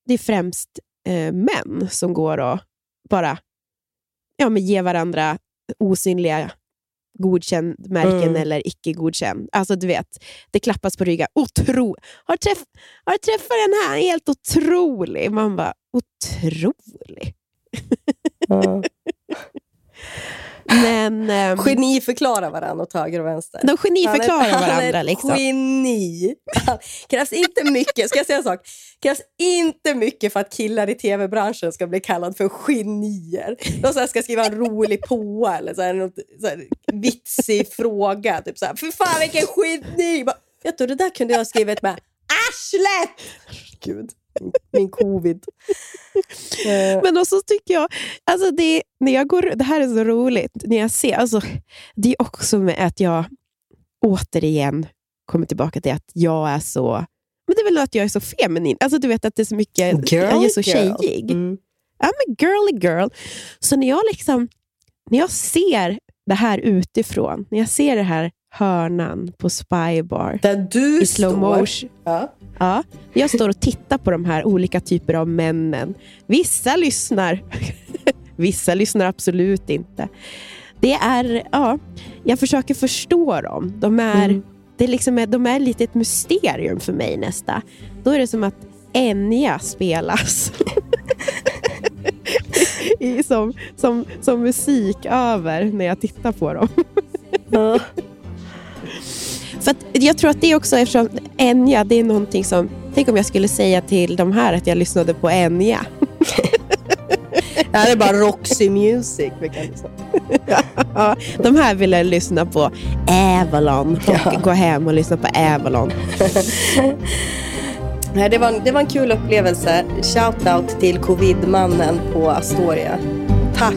det är främst eh, män som går och bara ja, men ger varandra osynliga godkänd märken Mm. eller icke godkänd. Alltså du vet, det klappas på ryggen. Otro har, träff, har träffat den här, helt otrolig. Man bara, otrolig. Ja. [LAUGHS] Men ehm, Geni förklarar varandra åt höger och vänster. de geniförklarar Han är- Han varandra. är Liksom. geni. [LAUGHS] krävs inte mycket, ska jag säga en sak? krävs inte mycket för att killar i tv-branschen ska bli kallad för genier. De så ska skriva en rolig påa eller så här, något, så här, vitsig fråga. Typ så här, för fan vilken geni! Bara, Vet du, det där kunde jag ha skrivit med arslet! Gud, min, covid. [LAUGHS] Men också tycker jag, alltså det, när jag går, det här är så roligt, när jag ser, alltså, det är också med att jag återigen kommer tillbaka till att jag är så, men det är väl att jag är så feminin, alltså du vet att det är så mycket, jag är så girl. tjejig. Mm. I'm a girly girl. Så när jag liksom, när jag ser det här utifrån, när jag ser det här hörnan på Spybar Där du i slow motion, Ja. Ja, jag står och tittar på de här olika typer av männen. Vissa lyssnar. [LAUGHS] Vissa lyssnar absolut inte. Det är, ja, jag försöker förstå dem. De är, Mm. det är liksom, de är lite ett mysterium för mig nästa. Då är det som att Enya spelas. [LAUGHS] Som, som, som musik över när jag tittar på dem. För jag tror att det också, eftersom Enya, det är någonting som... Tänk om jag skulle säga till de här att jag lyssnade på Enya. [LAUGHS] Det här är bara Roxy Music. Vi kan lyssna. Ja, [LAUGHS] de här ville lyssna på Avalon och Ja. gå hem och lyssna på Avalon. [LAUGHS] Det, var en, det var en kul upplevelse. Shoutout till covidmannen på Astoria. Tack!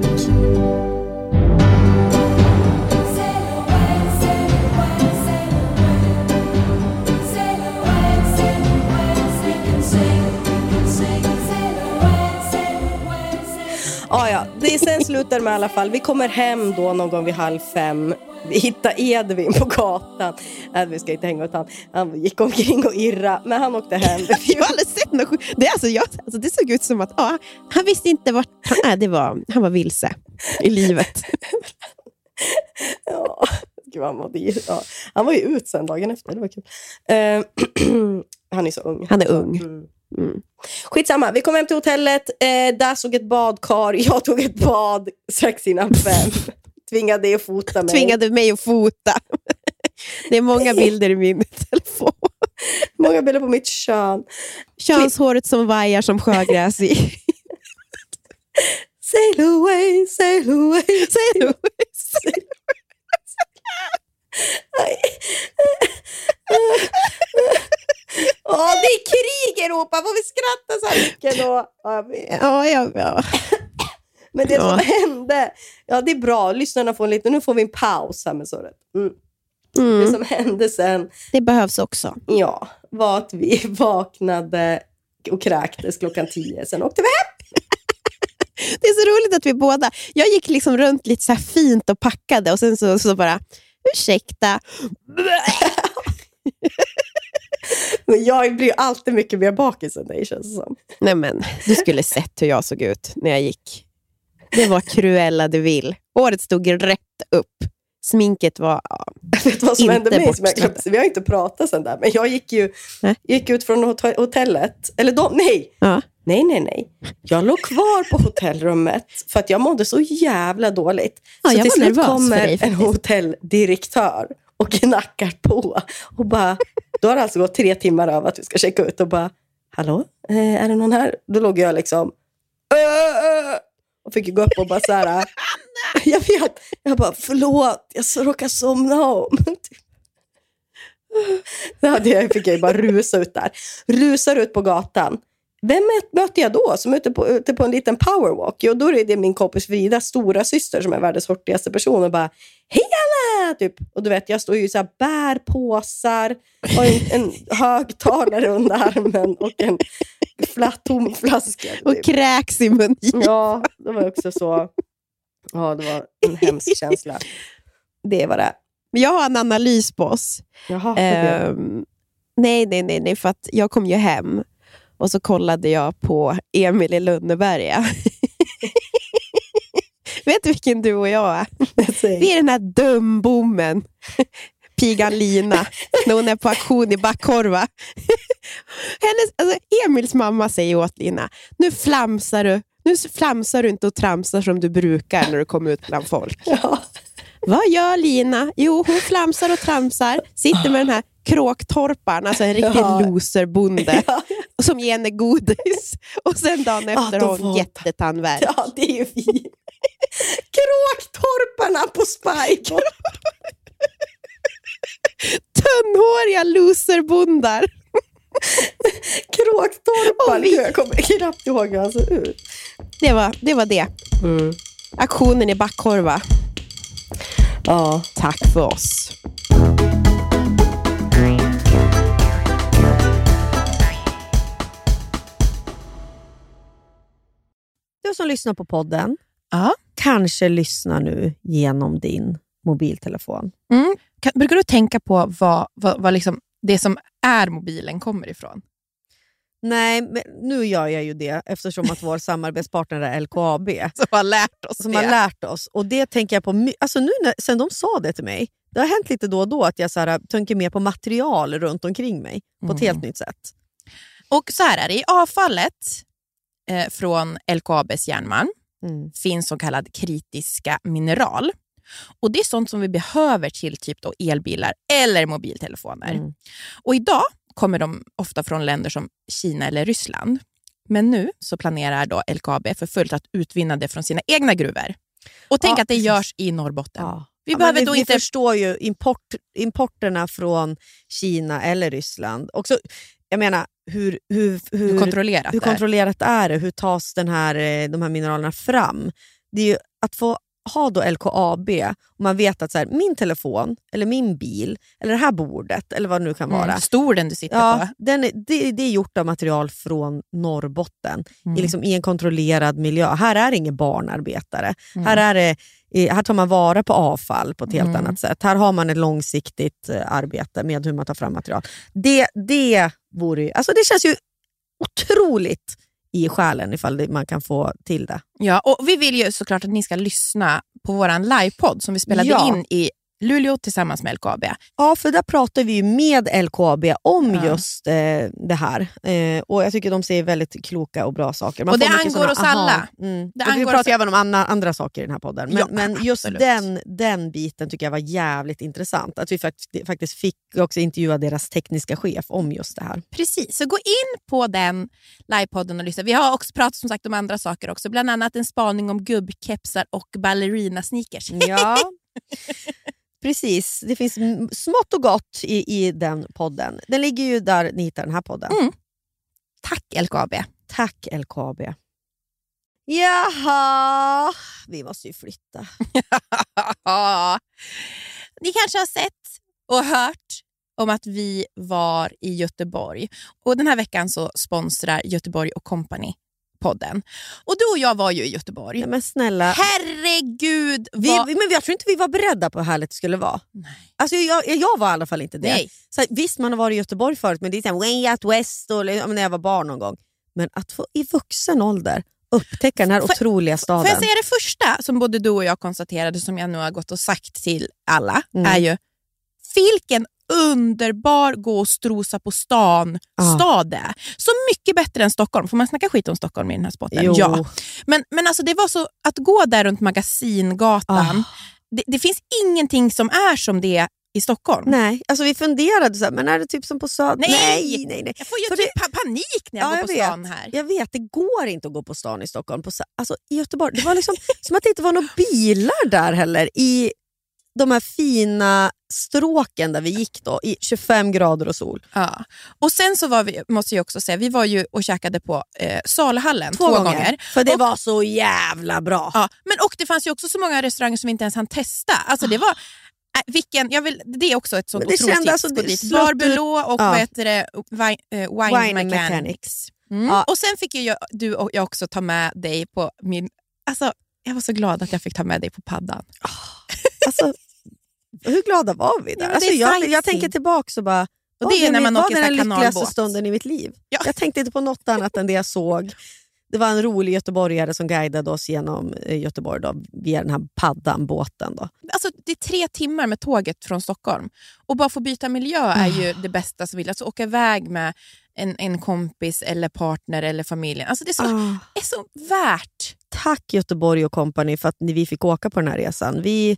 Ah, ja, det sen slutar med i alla fall. Vi kommer hem då någon gång vid halv fem. Vi hittar Edvin på gatan. Edvin ska inte hänga ut han. Han gick omkring och irra, men han åkte hem. [LAUGHS] Jag har aldrig sett något det, är alltså, jag, alltså, det såg ut som att ja, han visste inte vart han är. Det var, han var vilse i livet. [LAUGHS] Ja, gud, han, var, ja. han var ju ut sen dagen efter. Det var kul. Eh, [CLEARS THROAT] han är så ung. Han är ung. Mm. Mm. Skitsamma, vi kom hem till hotellet. Eh, där såg ett badkar. [LAUGHS] Jag tog ett bad strax innan fem. [LAUGHS] Tvingade dig att fota mig. Tvingade mig att fota. Det är många [LAUGHS] bilder i min telefon. Många bilder på mitt kön. Könshåret som vajar som sjögräs i. Sail away, sail away, sail away. Nej. Åh, det är krig i Europa! Får vi skratta så här mycket då? Ja. Ja, ja. Men det som Ja. hände, ja det är bra, lyssnarna får en liten, nu får vi en paus här med såret. Mm. Det Mm, som hände sen, det behövs också. ja, var att vi vaknade och kräktes klockan tio. Sen åkte vi hem. [LAUGHS] Det är så roligt att vi båda... Jag gick liksom runt lite så fint och packade och sen så, så bara, ursäkta. [LAUGHS] Men jag blir alltid mycket mer bakis än dig känns det som. Nej men, du skulle sett hur jag såg ut när jag gick. Det var Cruella de Vil. Håret stod rätt upp. Sminket var... Ja. [LAUGHS] Vet vad som Inte hände mig? Som jag bortströmpat. glömde? Vi har inte pratat sen där, men jag gick ju gick ut från hot- hotellet. Eller de, nej, Ja. nej, nej, nej. Jag låg kvar på hotellrummet för att jag mådde så jävla dåligt. Ja, så jag till slut kommer en hotelldirektör och knackar på. Och bara, då har det alltså gått tre timmar av att vi ska checka ut och bara, hallå, eh, är det någon här? Då låg jag liksom, "Äh, och fick gå upp och bara så här, [LAUGHS] jag vet, jag bara, förlåt, jag råkade somna om. [LAUGHS] Då hade jag, fick jag ju bara rusa ut där. Rusar ut på gatan. Vem mö- möter jag då som är ute på, ute på en liten powerwalk? Jo, då är det min kompis Fridas stora syster som är världens hurtigaste person och bara Hej Anna! Typ. Och du vet, jag står ju så här, bär påsar, har en, en högtalare under armen och en tom flaska. Och Typ. kräks i munnen. Ja, det var också så. Ja, det var en hemsk känsla. Det var det. Jag har en analys på oss. Jaha, Ehm, nej, nej, nej, nej, för att jag kom ju hem och så kollade jag på Emil i Lönneberga. [LAUGHS] Vet du vilken du och jag är? Vi är den här dumbommen. Pigan Lina, när hon är på auktion i Backkorva. [LAUGHS] Hennes, alltså Emils mamma säger åt Lina, nu flamsar du. Nu flamsar du inte och tramsar som du brukar när du kommer ut bland folk. Ja. Vad gör Lina? Jo, hon flamsar och tramsar, sitter med den här kråktorparen, alltså en riktig Ja. loserbonde, Ja. som ger henne godis. Och sen dagen Ja, efter har får hon jättetandvärk. ja, det är ju vi. Kråktorparna på Spike. Tunnhåriga loserbondar. Kråktorparna. Och vi- Jag kommer knappt ihåg hur han ser ut. Det var det. Var det. Aktionen i Backkorva. Ja. Tack för oss. Du som lyssnar på podden Ja. kanske lyssnar nu genom din mobiltelefon. Mm. Kan, brukar du tänka på vad, vad, vad liksom det som är mobilen kommer ifrån? Nej, men nu gör jag ju det eftersom att vår [LAUGHS] samarbetspartner är LKAB Som har lärt oss som det. har lärt oss. Och det tänker jag på alltså nu när, sen de sa det till mig. Det har hänt lite då och då att jag så här, tänker mer på material runt omkring mig på ett Mm. helt nytt sätt. Och så här är det, i avfallet eh, från LKABs järnmalm Mm. finns så kallad kritiska mineral. Och Det är sånt som vi behöver till typ då elbilar eller mobiltelefoner. Mm. Och Idag kommer de ofta från länder som Kina eller Ryssland. Men nu så planerar då LKAB för fullt att utvinna det från sina egna gruvor. Och tänk Ja, att det görs i Norrbotten. Ja. Vi Ja, behöver men då vi, inte... vi förstår ju import, importerna från Kina eller Ryssland. Också, jag menar, hur, hur, hur, hur kontrollerat hur det är. kontrollerat är det? Hur tas den här, eh, de här mineralerna fram? Det är ju att få ha då LKAB och man vet att så här, min telefon, eller min bil, eller det här bordet, eller vad det nu kan vara. Mm, stolen du sitter Ja, på. den är, det, det är gjort av material från Norrbotten Mm. i, liksom, i en kontrollerad miljö. Här är det ingen barnarbetare. Mm. Här, är det, här tar man vara på avfall på ett helt Mm. annat sätt. Här har man ett långsiktigt eh, arbete med hur man tar fram material. Det, det, vore, ju- alltså det känns ju otroligt i själen ifall man kan få till det. Ja, och vi vill ju såklart att ni ska lyssna på vår livepodd som vi spelade Ja. in i Luleå tillsammans med LKAB. Ja, för där pratar vi med LKAB om Ja. just eh, det här. Eh, och Jag tycker de säger väldigt kloka och bra saker. Och det angår oss alla. Mm. Det och vi angår pratar oss- även om andra, andra saker i den här podden. Men, Ja, men just absolut. den, den biten tycker jag var jävligt intressant. Att vi fakt- faktiskt fick också intervjua deras tekniska chef om just det här. Precis, så gå in på den livepodden och lyssna. Vi har också pratat som sagt om andra saker också, bland annat en spaning om gubbkepsar och ballerina-sneakers. Ja, [LAUGHS] precis. Det finns smått och gott i, i den podden. Den ligger ju där ni hittar den här podden. Mm. Tack LKAB. Tack LKAB. Jaha, vi måste ju flytta. [LAUGHS] Ni kanske har sett och hört om att vi var i Göteborg. Och Den här veckan så sponsrar Göteborg och Company podden. Och Du och jag var ju i Göteborg. Men snälla, Herregud! vi, vad... men jag tror inte vi var beredda på hur härligt det skulle vara. Nej. Alltså, jag, jag var i alla fall inte det. Nej. Så, visst, man har varit i Göteborg förut, men det är så här, way out west och, men när jag var barn någon gång. Men att få i vuxen ålder upptäcka den här Får- otroliga staden. Får jag säga det första som både du och jag konstaterade, som jag nu har gått och sagt till alla, Mm. är ju vilken underbar gå och strosa på stan Ja. stad det är. Så mycket bättre än Stockholm. Får man snacka skit om Stockholm i den här spotten? Jo. Ja. Men, men alltså det var så att gå där runt Magasinsgatan, Ah. det, det finns ingenting som är som det i Stockholm. Nej, alltså vi funderade så här, men är det typ som på Söder? Nej! nej, nej. nej. Jag får ju typ pa- panik när jag Ja, går på jag stan vet. här. Jag vet, det går inte att gå på stan i Stockholm. På, alltså, I Göteborg, det var liksom som att det inte var några bilar där heller. I de här fina stråken där vi gick då, i 25 grader och sol. Ja. Och sen så var vi, måste jag också säga, vi var ju och käkade på eh, Saluhallen två, gånger. För det Och- var så jävla bra. Ja, men och det fanns ju också så många restauranger som vi inte ens hann testa. Alltså det var, äh, vilken, jag vill, det är också ett sånt otroligt tips. alltså, Belå och Ja. vad heter det, wine, eh, wine, Wine Mechanics. Mechanics. Mm. Ja. Och sen fick ju jag, du och jag också ta med dig på min... Alltså, jag var så glad att jag fick ta med dig på paddan. Alltså, hur glada var vi Ja, där? men alltså, jag, jag tänker tillbaka och bara, Och det är var när man var åker här den lyckligaste stunden i mitt liv. Ja. Jag tänkte inte på något annat än det jag såg. det var en rolig göteborgare som guidade oss genom eh, Göteborg då, via den här paddan, båten. Då. Alltså, det är tre timmar med tåget från Stockholm. Och bara få byta miljö är ju det bästa som vill. Alltså åka iväg med en, en kompis eller partner eller familjen. Alltså, det är så, Ah. är så värt. Tack Göteborg och company för att ni- vi fick åka på den här resan. Vi,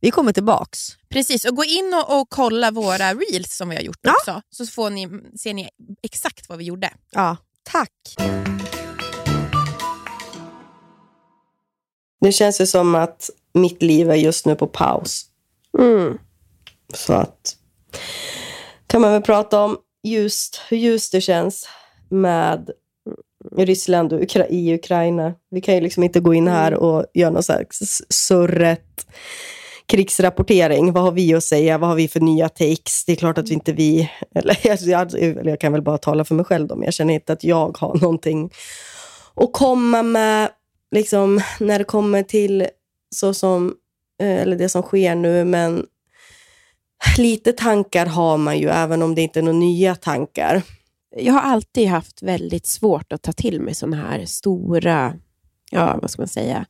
vi kommer tillbaks. Precis, och gå in och, och kolla våra reels som vi har gjort Ja. också. Så får ni, ser ni exakt vad vi gjorde. Ja, tack. Det känns ju som att mitt liv är just nu på paus. Mm. Så att kan man väl prata om just hur ljust det känns med Ryssland och Ukra- i Ukraina. Vi kan ju liksom inte gå in här och göra slags surret krigsrapportering. Vad har vi att säga? Vad har vi för nya takes? Det är klart att vi inte vi... Eller [LAUGHS] jag, jag, eller jag kan väl bara tala för mig själv då, men jag känner inte att jag har någonting att komma med liksom, när det kommer till så som, eh, eller det som sker nu. Men lite tankar har man ju, även om det inte är några nya tankar. Jag har alltid haft väldigt svårt att ta till mig sådana här stora, ja vad ska man säga,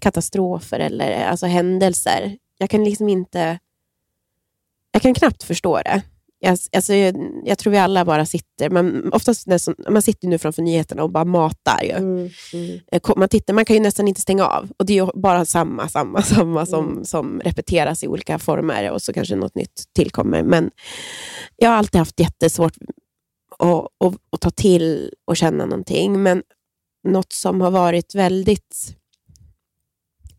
katastrofer eller alltså händelser. Jag kan liksom inte, jag kan knappt förstå det. Jag, alltså, jag, jag tror vi alla bara sitter, man, oftast som, man sitter nu framför nyheterna och bara matar. Ju. Eh, ko- Man, tittar, man kan ju nästan inte stänga av. Och Det är ju bara samma, samma, samma som, som repeteras i olika former och så kanske något nytt tillkommer. Men jag har alltid haft jättesvårt att, att, att ta till och känna någonting. Men något som har varit väldigt...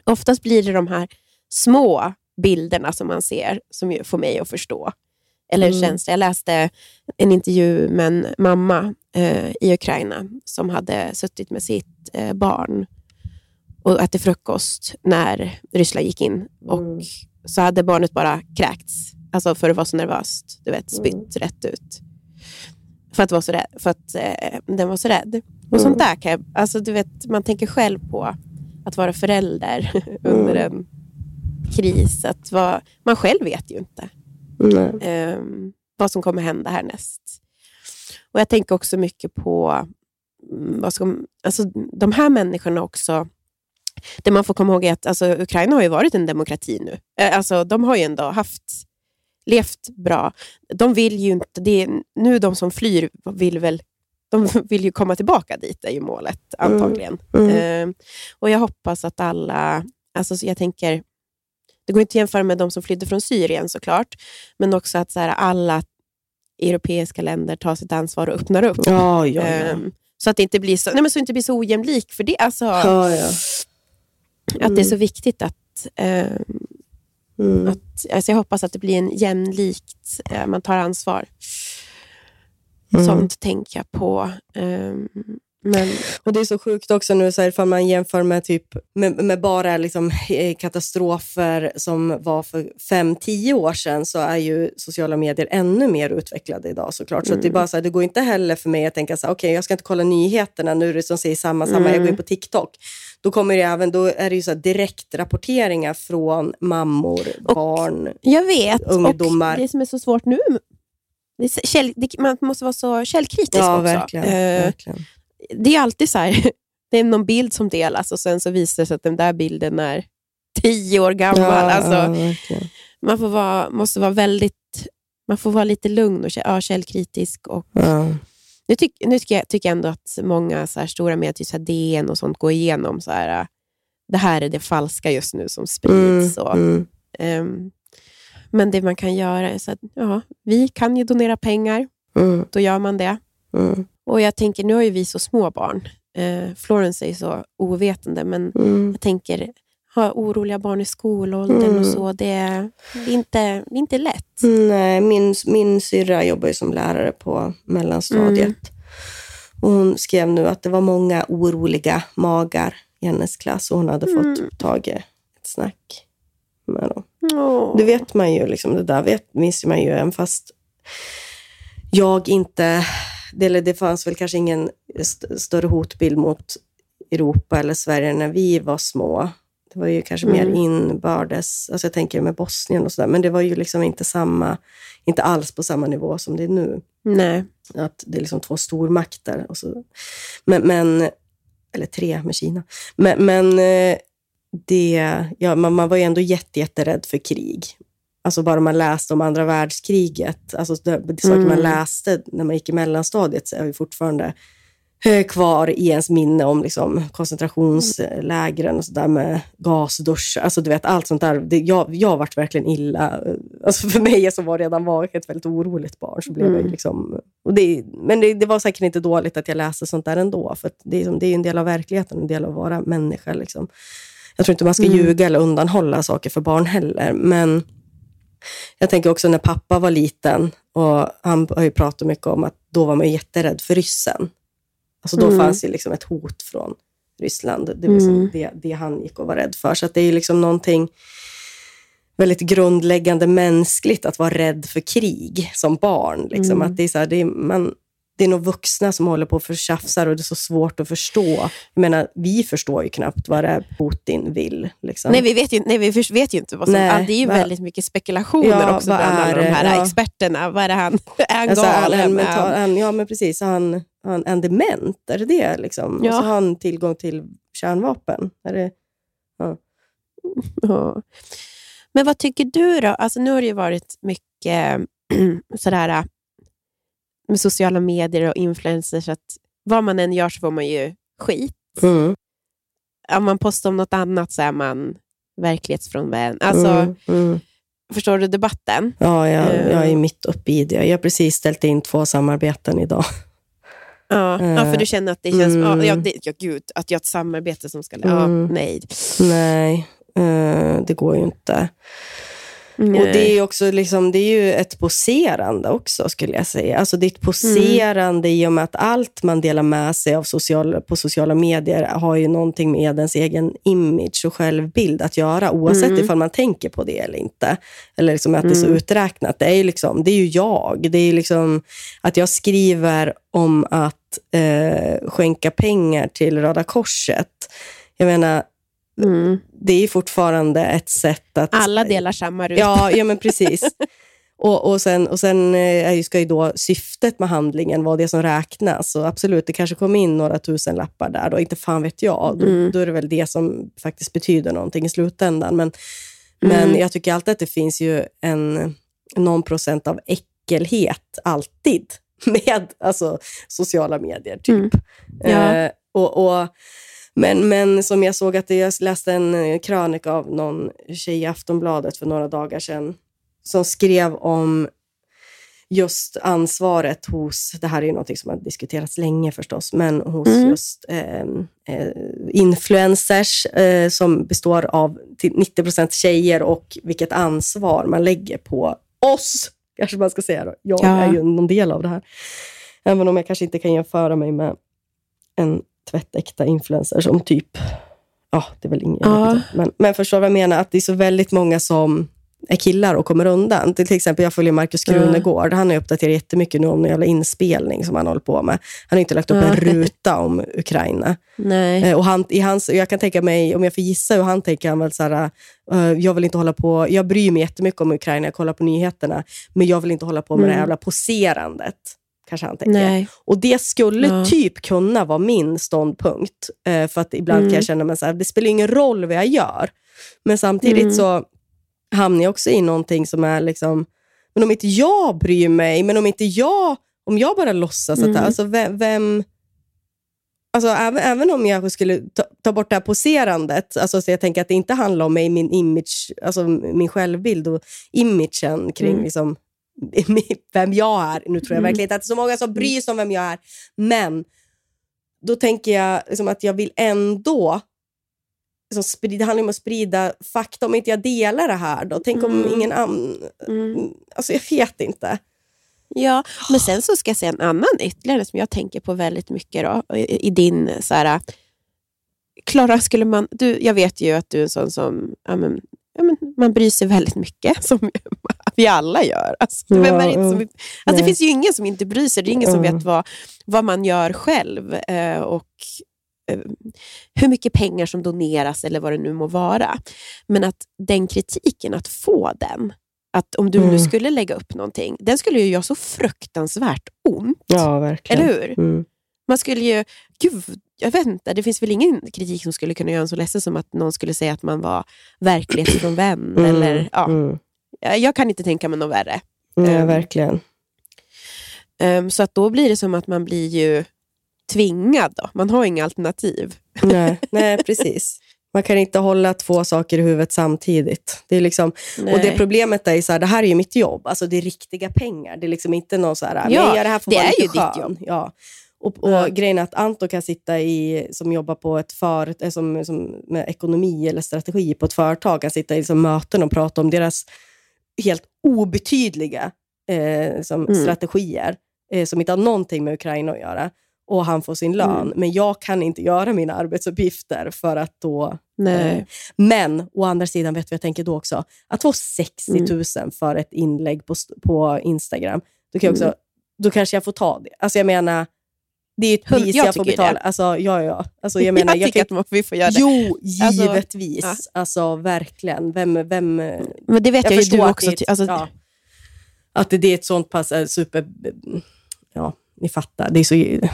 Oftast blir det de här små bilderna som man ser som får mig att förstå. Eller Mm. känsla. Jag läste en intervju med en mamma eh, i Ukraina som hade suttit med sitt eh, barn och ätit frukost när Ryssland gick in. Och så hade barnet bara kräkts, alltså för att vara så nervöst. Du vet, spytt rätt ut. För att, vara så rädd, för att eh, den var så rädd. Och sånt där kan jag, alltså du vet, man tänker själv på att vara förälder [LAUGHS] under en kris. Att vara, man själv vet ju inte ehm, vad som kommer hända härnäst. Och Jag tänker också mycket på mm, vad ska, alltså, de här människorna också. Det man får komma ihåg är att alltså, Ukraina har ju varit en demokrati nu. Eh, Alltså, de har ju ändå haft, levt bra. De vill ju inte, det är, nu de som flyr vill väl de [LAUGHS] vill ju komma tillbaka dit, är ju målet antagligen. Mm. Ehm, och Jag hoppas att alla, alltså, så jag tänker, det går inte att jämföra med de som flydde från Syrien såklart, men också att så här, alla europeiska länder tar sitt ansvar och öppnar upp. Ja, ja, ja. Ehm, så att det inte blir så, nej, men så, inte blir så ojämlik. För det, alltså, ja. att det är så viktigt att, ehm, Mm. att alltså jag hoppas att det blir en jämlikt, eh, man tar ansvar. Mm. Sånt tänker jag på. Ehm, men Och Det är så sjukt också nu, så här, ifall man jämför med, typ, med, med bara liksom, eh, katastrofer som var för fem tio år sedan, så är ju sociala medier ännu mer utvecklade idag såklart. Så att det, är bara så här, det går inte heller för mig att tänka så här, okej, jag ska inte kolla nyheterna nu, är det som säger samma, samma, jag går in på TikTok. Då, kommer det även, då är det ju så här direktrapporteringar från mammor, barn. jag vet. Ungdomar. Och det som är så svårt nu, käll, man måste vara så källkritisk Ja, också. verkligen. Eh, verkligen. Det är alltid så här, [LAUGHS] det är någon bild som delas och sen så visar det sig att den där bilden är tio år gammal. Ja, alltså, ja, verkligen. man får vara, måste vara väldigt, man får vara lite lugn och ja, källkritisk. Och, Ja. nu, tyck, nu tycker, jag, tycker jag ändå att många så här stora medier, typ så här DN och sånt, går igenom så här, äh, det här är det falska just nu som sprids. och, Mm. ehm, men det man kan göra är att ja, vi kan ju donera pengar, Mm. då gör man det. Mm. Och jag tänker, nu har ju vi så små barn. Eh, Florence är ju så ovetande, men Mm. jag tänker, ha oroliga barn i skolåldern Mm. och så, det, är- det, är inte, det är inte lätt. Nej, min, min syrra jobbar ju som lärare på mellanstadiet. Mm. Och hon skrev nu att det var många oroliga magar i hennes klass och hon hade Mm. fått tag i ett snack med dem. Åh. Det vet man ju, liksom, det där vet, minns man ju, även fast jag inte... Det, eller det fanns väl kanske ingen st- större hotbild mot Europa eller Sverige när vi var små. Det var ju kanske mer Mm. inbördes, alltså jag tänker med Bosnien och sådär, men det var ju liksom inte samma, inte alls på samma nivå som det är nu. Nej. Att det är liksom två stormakter. Och så. Men, men eller tre med Kina. Men, men eh, det, ja, man, man var ju ändå jätte, jätterädd för krig. Alltså bara man läste om andra världskriget, alltså det, det saker man Mm. läste när man gick i mellanstadiet så är ju fortfarande eh, kvar i ens minne om liksom, koncentrationslägren och sådär med gasduschar. Alltså du vet, allt sånt där. Det, jag, jag varit verkligen illa. Alltså för mig som var redan var ett väldigt oroligt barn så blev jag Mm. ju liksom... Och det, men det, det var säkert inte dåligt att jag läste sånt där ändå. För det, är, det är en del av verkligheten, en del av att vara människa. Liksom. Jag tror inte man ska Mm. ljuga eller undanhålla saker för barn heller. Men jag tänker också när pappa var liten, och han har ju pratat mycket om att då var man jätterädd för ryssen. Alltså då Mm. fanns ju liksom ett hot från Ryssland. Det var liksom Mm. det, det han gick och var rädd för. Så det är liksom någonting väldigt grundläggande mänskligt att vara rädd för krig som barn. Liksom. Mm. Att det, är så här, det, är, man, det är nog vuxna som håller på och förtjafsar och det är så svårt att förstå. Jag menar, vi förstår ju knappt vad det är Putin vill. Liksom. Nej, vi vet ju, nej, vi vet ju inte vad som... Nej, ja, det är ju va- väldigt mycket spekulationer Ja, också vad bland alla är de det? här Ja. experterna. Vad är det han? [LAUGHS] Är han Alltså, han, galen? han, mental, han- han, ja, men precis. Han, han en dement, är det det? Liksom? Ja. Och så har han tillgång till kärnvapen. Är det, [LAUGHS] Ja. Men vad tycker du då? Alltså, nu har det ju varit mycket [CLEARS THROAT] sådär, med sociala medier och influencers. Att vad man än gör så får man ju skit. mm, Om man postar om något annat så är man verklighetsfrånvänd. Alltså, mm, mm. Förstår du debatten? Ja, jag, Eh. jag är mitt uppe i det. Jag har precis ställt in två samarbeten idag. Ja, ja för Eh, du känner att det känns... mm. Ja, ja, det, ja, gud, att jag har ett samarbete som ska... Ja, Mm. nej. Nej, eh, det går ju inte. Nej. Och det är också liksom, det är ju ett poserande också, skulle jag säga. Alltså det är ett poserande i och med att allt man delar med sig av social, på sociala medier har ju någonting med ens egen image och självbild att göra, oavsett Mm. ifall man tänker på det eller inte. Eller liksom att det är så Mm. uträknat. Det är ju, liksom, det är ju jag. Det är liksom att jag skriver om att eh, skänka pengar till Röda Korset. Jag menar, Mm. det är fortfarande ett sätt att... Alla delar samma ruta. Ja, ja men precis. [LAUGHS] Och, och sen, och sen eh, är ska ju då syftet med handlingen vara det som räknas. Och absolut, det kanske kommer in några tusen lappar där. Då, inte fan vet jag. Då, Mm. då är det väl det som faktiskt betyder någonting i slutändan. Men, Mm. men jag tycker alltid att det finns ju en, någon procent av äckelhet alltid [LAUGHS] med alltså, sociala medier. typ. Mm. Ja. Eh, och, och, men, men som jag såg att det, jag läste en eh, krönika av någon tjej i Aftonbladet för några dagar sedan som skrev om just ansvaret hos, det här är ju något som har diskuterats länge förstås, men hos Mm. just eh, eh, influencers eh, som består av till 90 procent tjejer och vilket ansvar man lägger på oss, kanske man ska säga. Då. Jag Ja. är ju någon del av det här. Även om jag kanske inte kan jämföra mig med en tvättäkta influencer som typ, ja, det är väl ingen, Ja. men, men förstår vad jag menar, att det är så väldigt många som är killar och kommer undan. Till exempel, jag följer Markus. Krunegård. Han har uppdaterat jättemycket nu om en jävla inspelning som han håller på med. Han har inte lagt upp en ruta om Ukraina. Nej. Eh, Och han, i hans, jag kan tänka mig, om jag får gissa hur han tänker, han väl så här, eh, jag vill inte hålla på, jag bryr mig jättemycket om Ukraina, jag kollar på nyheterna, men jag vill inte hålla på med det Mm. här jävla poserandet. Kanske han tänker. Nej. Och det skulle Ja. typ kunna vara min ståndpunkt. Eh, för att ibland Mm. kan jag känna mig så här, det spelar ingen roll vad jag gör. Men samtidigt Mm. så hamnar jag också i någonting som är liksom, men om inte jag bryr mig, men om inte jag, om jag bara låtsas att, Mm. alltså vem, vem Alltså, även, även om jag skulle ta, ta bort det här poserandet, alltså, så jag tänker att det inte handlar om mig, min image, alltså min självbild och imagen kring Mm. liksom, [LAUGHS] vem jag är. Nu tror jag Mm. verkligen inte att det är så många som bryr sig om vem jag är, men då tänker jag liksom att jag vill ändå liksom, sprida, det handlar om att sprida fakta. Om inte jag delar det här då? Tänk om Mm. ingen annan... Mm. Alltså jag vet inte. Ja, men sen så ska jag säga en annan ytterligare som jag tänker på väldigt mycket då, i, i din så här, Klara, skulle man, du, jag vet ju att du är en sån som, ja, men, ja, men, man bryr sig väldigt mycket, som [LAUGHS] vi alla gör. Alltså, Ja, vem är det, inte som, alltså, Nej. det finns ju ingen som inte bryr sig, det är ingen som vet vad, vad man gör själv eh, och eh, hur mycket pengar som doneras eller vad det nu må vara. Men att den kritiken, att få den, att om du nu Mm. skulle lägga upp någonting, den skulle ju göra så fruktansvärt ont. Ja, verkligen. Eller hur? Mm. Man skulle ju, gud, jag vet inte, det finns väl ingen kritik som skulle kunna göra en så ledsen som att någon skulle säga att man var verklighetsfrånvänd. [CLEARS THROAT] Mm, Eller, ja. mm. Jag kan inte tänka mig något värre. Ja, Ehm, verkligen. Ehm, så att då blir det som att man blir ju tvingad. Då. Man har inga alternativ. Nej, nej, precis. Man kan inte hålla två saker i huvudet samtidigt. Det är liksom, och det problemet är så här, det här är ju mitt jobb. Alltså det är riktiga pengar. Det är liksom inte någon så här, men Ja, jag gör det här att det vara är lite ju ditt skön. jobb. Ja. Och, och Ja. grejen är att Anton kan sitta i, som jobbar på ett företag, som, som med ekonomi eller strategi på ett företag, kan sitta i liksom möten och prata om deras helt obetydliga eh, som Mm. strategier, eh, som inte har någonting med Ukraina att göra. Och han får sin lön. Mm. Men jag kan inte göra mina arbetsuppgifter för att då... Nej. Eh, men å andra sidan, vet du vad jag tänker då också? Att få 60 000 Mm. för ett inlägg på, på Instagram, då, kan jag också, Mm. då kanske jag får ta det. Alltså jag menar, det är ett pris jag jag, får betala. det. Alltså, ja, ja. Alltså, jag [LAUGHS] menar, jag jag tycker kan, att vi får göra det. Jo, Alltså, givetvis. ja. Alltså, verkligen. Vem, vem, Men det vet jag, ju du att också. det är ett- ty- Alltså, ja, att det, det är ett sånt pass eh, super... Ja, ni fattar. Det är så...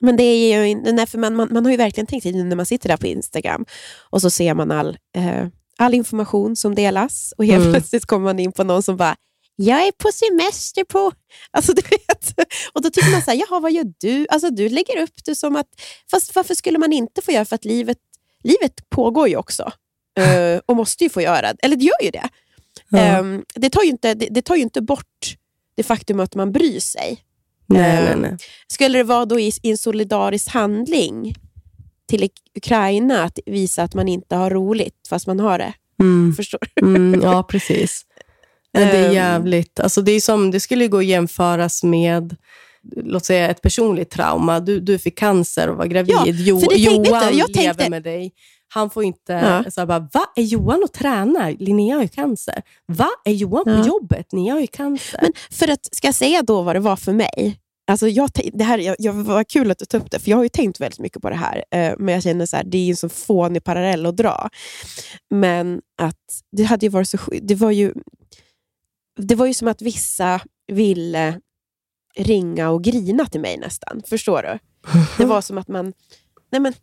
Men det är ju, nej, för man, man, man har ju verkligen tänkt nu när man sitter där på Instagram och så ser man all, eh, all information som delas och helt Mm. plötsligt kommer man in på någon som bara jag är på semester på... Alltså, du vet. Och då tycker man så här, jaha, vad gör du? Alltså, du lägger upp det som att... Fast varför skulle man inte få göra? För att livet, livet pågår ju också. [LAUGHS] Eh, och måste ju få göra. Eller det gör ju det. Ja. Ehm, det, tar ju inte, det, det tar ju inte bort det faktum att man bryr sig. nej, nej, eh, nej. Skulle det vara då i, i en solidarisk handling till Uk- Ukraina att visa att man inte har roligt fast man har det? Mm. Förstår Mm, ja, precis. Men det är Ehm. jävligt. Alltså det, är som, det skulle gå att jämföras med låt säga ett personligt trauma. Du, du fick cancer och var gravid. Ja, jo, Johan jag lever tänkte- med dig. Han får inte... Ja. Så bara, Va? Är Johan och tränar? Linnea har ju cancer. Va? Är Johan Ja. på jobbet? Ni har ju cancer. Men för att, ska jag säga då vad det var för mig? Alltså jag, det här, jag, jag, var kul att du tog upp det, för jag har ju tänkt väldigt mycket på det här. Eh, men jag känner så här, det är ju en så fånig parallell att dra. Men att det hade ju varit så det var ju, det var ju som att vissa ville ringa och grina till mig nästan. Förstår du? Det var som att man... Nej men,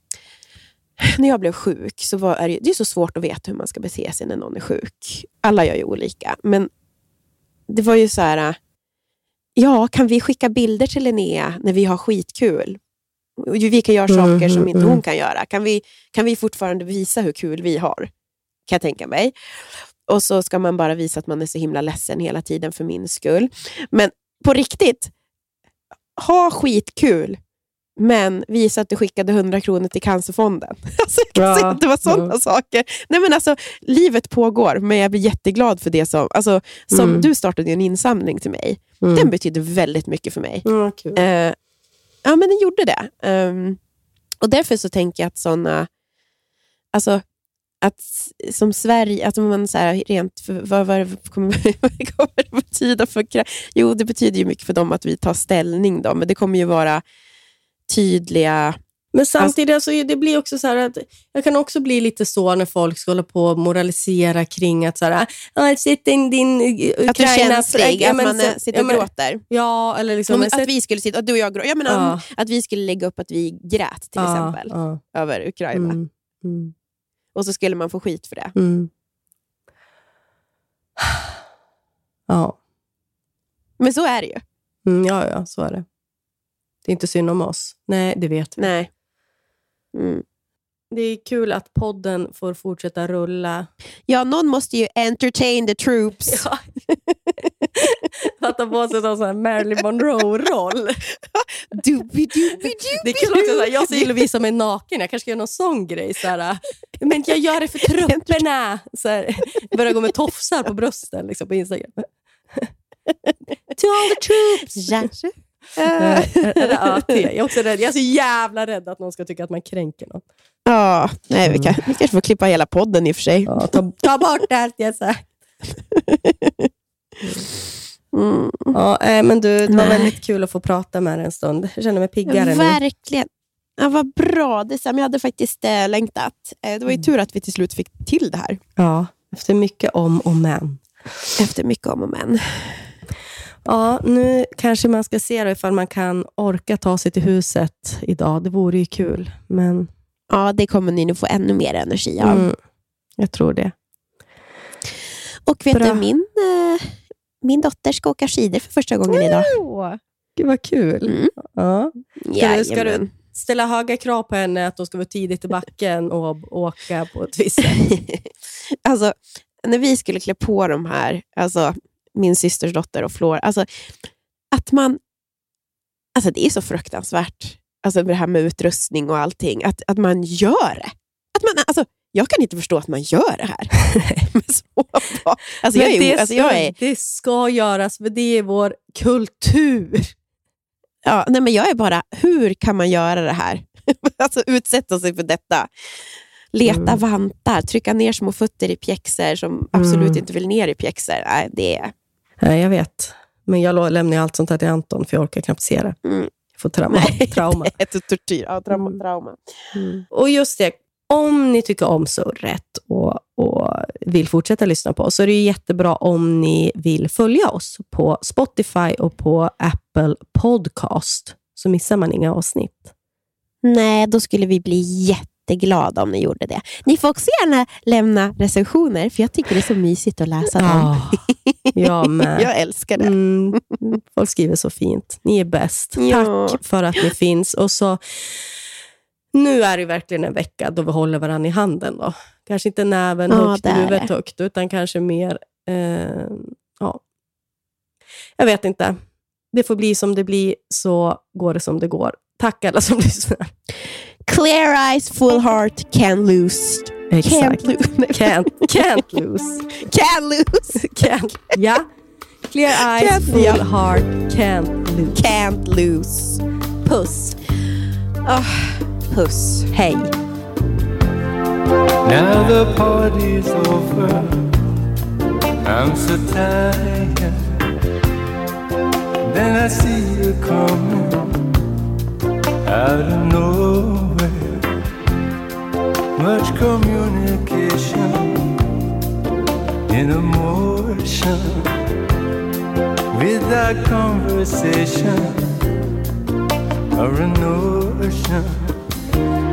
när jag blev sjuk så var är det, det är så svårt att veta hur man ska bete sig när någon är sjuk. Alla gör ju olika. Men det var ju så här... Ja, kan vi skicka bilder till Linnea när vi har skitkul? Vi kan göra Mm, saker som mm, inte mm. hon kan göra. Kan vi, kan vi fortfarande visa hur kul vi har? Kan jag tänka mig. Och så ska man bara visa att man är så himla ledsen hela tiden för min skull. Men på riktigt, ha skitkul. Men visa att du skickade 100 kronor till Cancerfonden. [LAUGHS] Alltså, jag kan Ja, säga att det var sådana ja. saker. Nej, men alltså, livet pågår, men jag blir jätteglad för det som... Alltså, som Mm. Du startade en insamling till mig. Mm. Den betydde väldigt mycket för mig. Ja, kul. Eh, ja, men den gjorde det. Ehm, och därför så tänker jag att sådana... Alltså, att som Sverige, att om man så här, rent, för, vad, vad, kommer, [LAUGHS] vad kommer det betyda för Jo, det betyder ju mycket för dem att vi tar ställning, då, men det kommer ju vara tydliga... Men samtidigt, alltså, det blir också så att jag kan också bli lite så när folk ska hålla på och moralisera kring att så här, ah, sätt in din Ukraina... Att du är känslig, Ja, att man eh, sitter ja, och men- gråter. Ja, eller liksom... Om, men att vi skulle sitta, att du och jag grå- jag menar, Ja. om, att vi skulle lägga upp att vi grät till ja, exempel Ja, över Ukraina. mm, mm, Och så skulle man få skit för det. mm. Ja. Men så är det ju. Mm, ja, ja, så är det. Det är inte synd om oss. Nej, det vet vi. Nej. Mm. Det är kul att podden får fortsätta rulla. Ja, någon måste ju entertain the troops. Ja. [LAUGHS] Att ta på sig någon sån här Marilyn Monroe-roll. Det är kul också, så här, jag ser Lovisa mig naken, jag kanske ska göra någon sån grej. Så här, men jag gör det för trupperna. Så här, börjar gå med tofsar på brösten liksom, på Instagram. To all the troops! Kanske. Eh, AT. Jag är också rädd. Jag är så jävla rädd att någon ska tycka att man kränker någon. Ja, nej, vi, kan, vi kanske får klippa hela podden i och för sig. Ja, ta, ta bort allt jag sagt. [LAUGHS] Mm. Ja, eh, men du, det var väldigt kul att få prata med dig en stund. Jag känner mig piggare nu. Verkligen. Ja, vad bra. Det samma. Jag hade faktiskt äh, längtat. Eh, det var ju tur att vi till slut fick till det här. Ja, efter mycket om och men. Efter mycket om och men. Ja, nu kanske man ska se då ifall man kan orka ta sig till huset idag. Det vore ju kul, men Ja, det kommer ni nu få ännu mer energi av. mm, jag tror det. Och vet Bra. du, min, eh, min dotter ska åka skidor för första gången idag. Gud vad kul. Mm. Ja. Ska du, ska du ställa höga krav på henne att hon ska vara tidigt i backen och åka på ett visst sätt? [LAUGHS] alltså, när vi skulle klä på de här, alltså min systers dotter och Flor, alltså att man, alltså det är så fruktansvärt, alltså det här med utrustning och allting, att, att man gör det. Att man, alltså, jag kan inte förstå att man gör det här. [LAUGHS] Alltså, jag är, det, alltså, jag är, det ska göras, för det är vår kultur. ja, nej, men jag är bara, hur kan man göra det här? [LAUGHS] alltså utsätta sig för detta. Leta Mm. vantar, trycka ner små fötter i pjäxor som absolut Mm. inte vill ner i pjäxor. Nej, det är... Nej, jag vet. Men jag lämnar allt sånt här till Anton, för jag orkar knappt se det. Mm. Jag får trauma. [LAUGHS] trauma. Ett tortyr. Ja, trauma. Mm. trauma. Och just det, om ni tycker om surret och, och vill fortsätta lyssna på oss, så är det jättebra om ni vill följa oss på Spotify och på Apple Podcast. Så missar man inga avsnitt. Nej, då skulle vi bli jätteglada om ni gjorde det. Ni får också gärna lämna recensioner, för jag tycker det är så mysigt att läsa dem. jag [LAUGHS] med. Jag älskar det. Mm, folk skriver så fint. Ni är bäst. Ja. Tack för att ni finns. Och så, nu är det verkligen en vecka då vi håller varandra i handen. Då. Kanske inte näven Ja, högt huvudet det. högt, utan kanske mer... Eh, ja. Jag vet inte. Det får bli som det blir, så går det som det går. Tack alla som [LAUGHS] lyssnar. Clear eyes, full heart, can lose. Can't Exakt. lose. [LAUGHS] Can't, can't lose. Can lose. [LAUGHS] Can't, ja. Clear eyes, Can't full lose. heart, can't lose. Can't lose. Puss. Ah, puss. Hej. Now the party's over. I'm so tired. Then I see you coming out of nowhere. Much communication in emotion without conversation or a notion. Den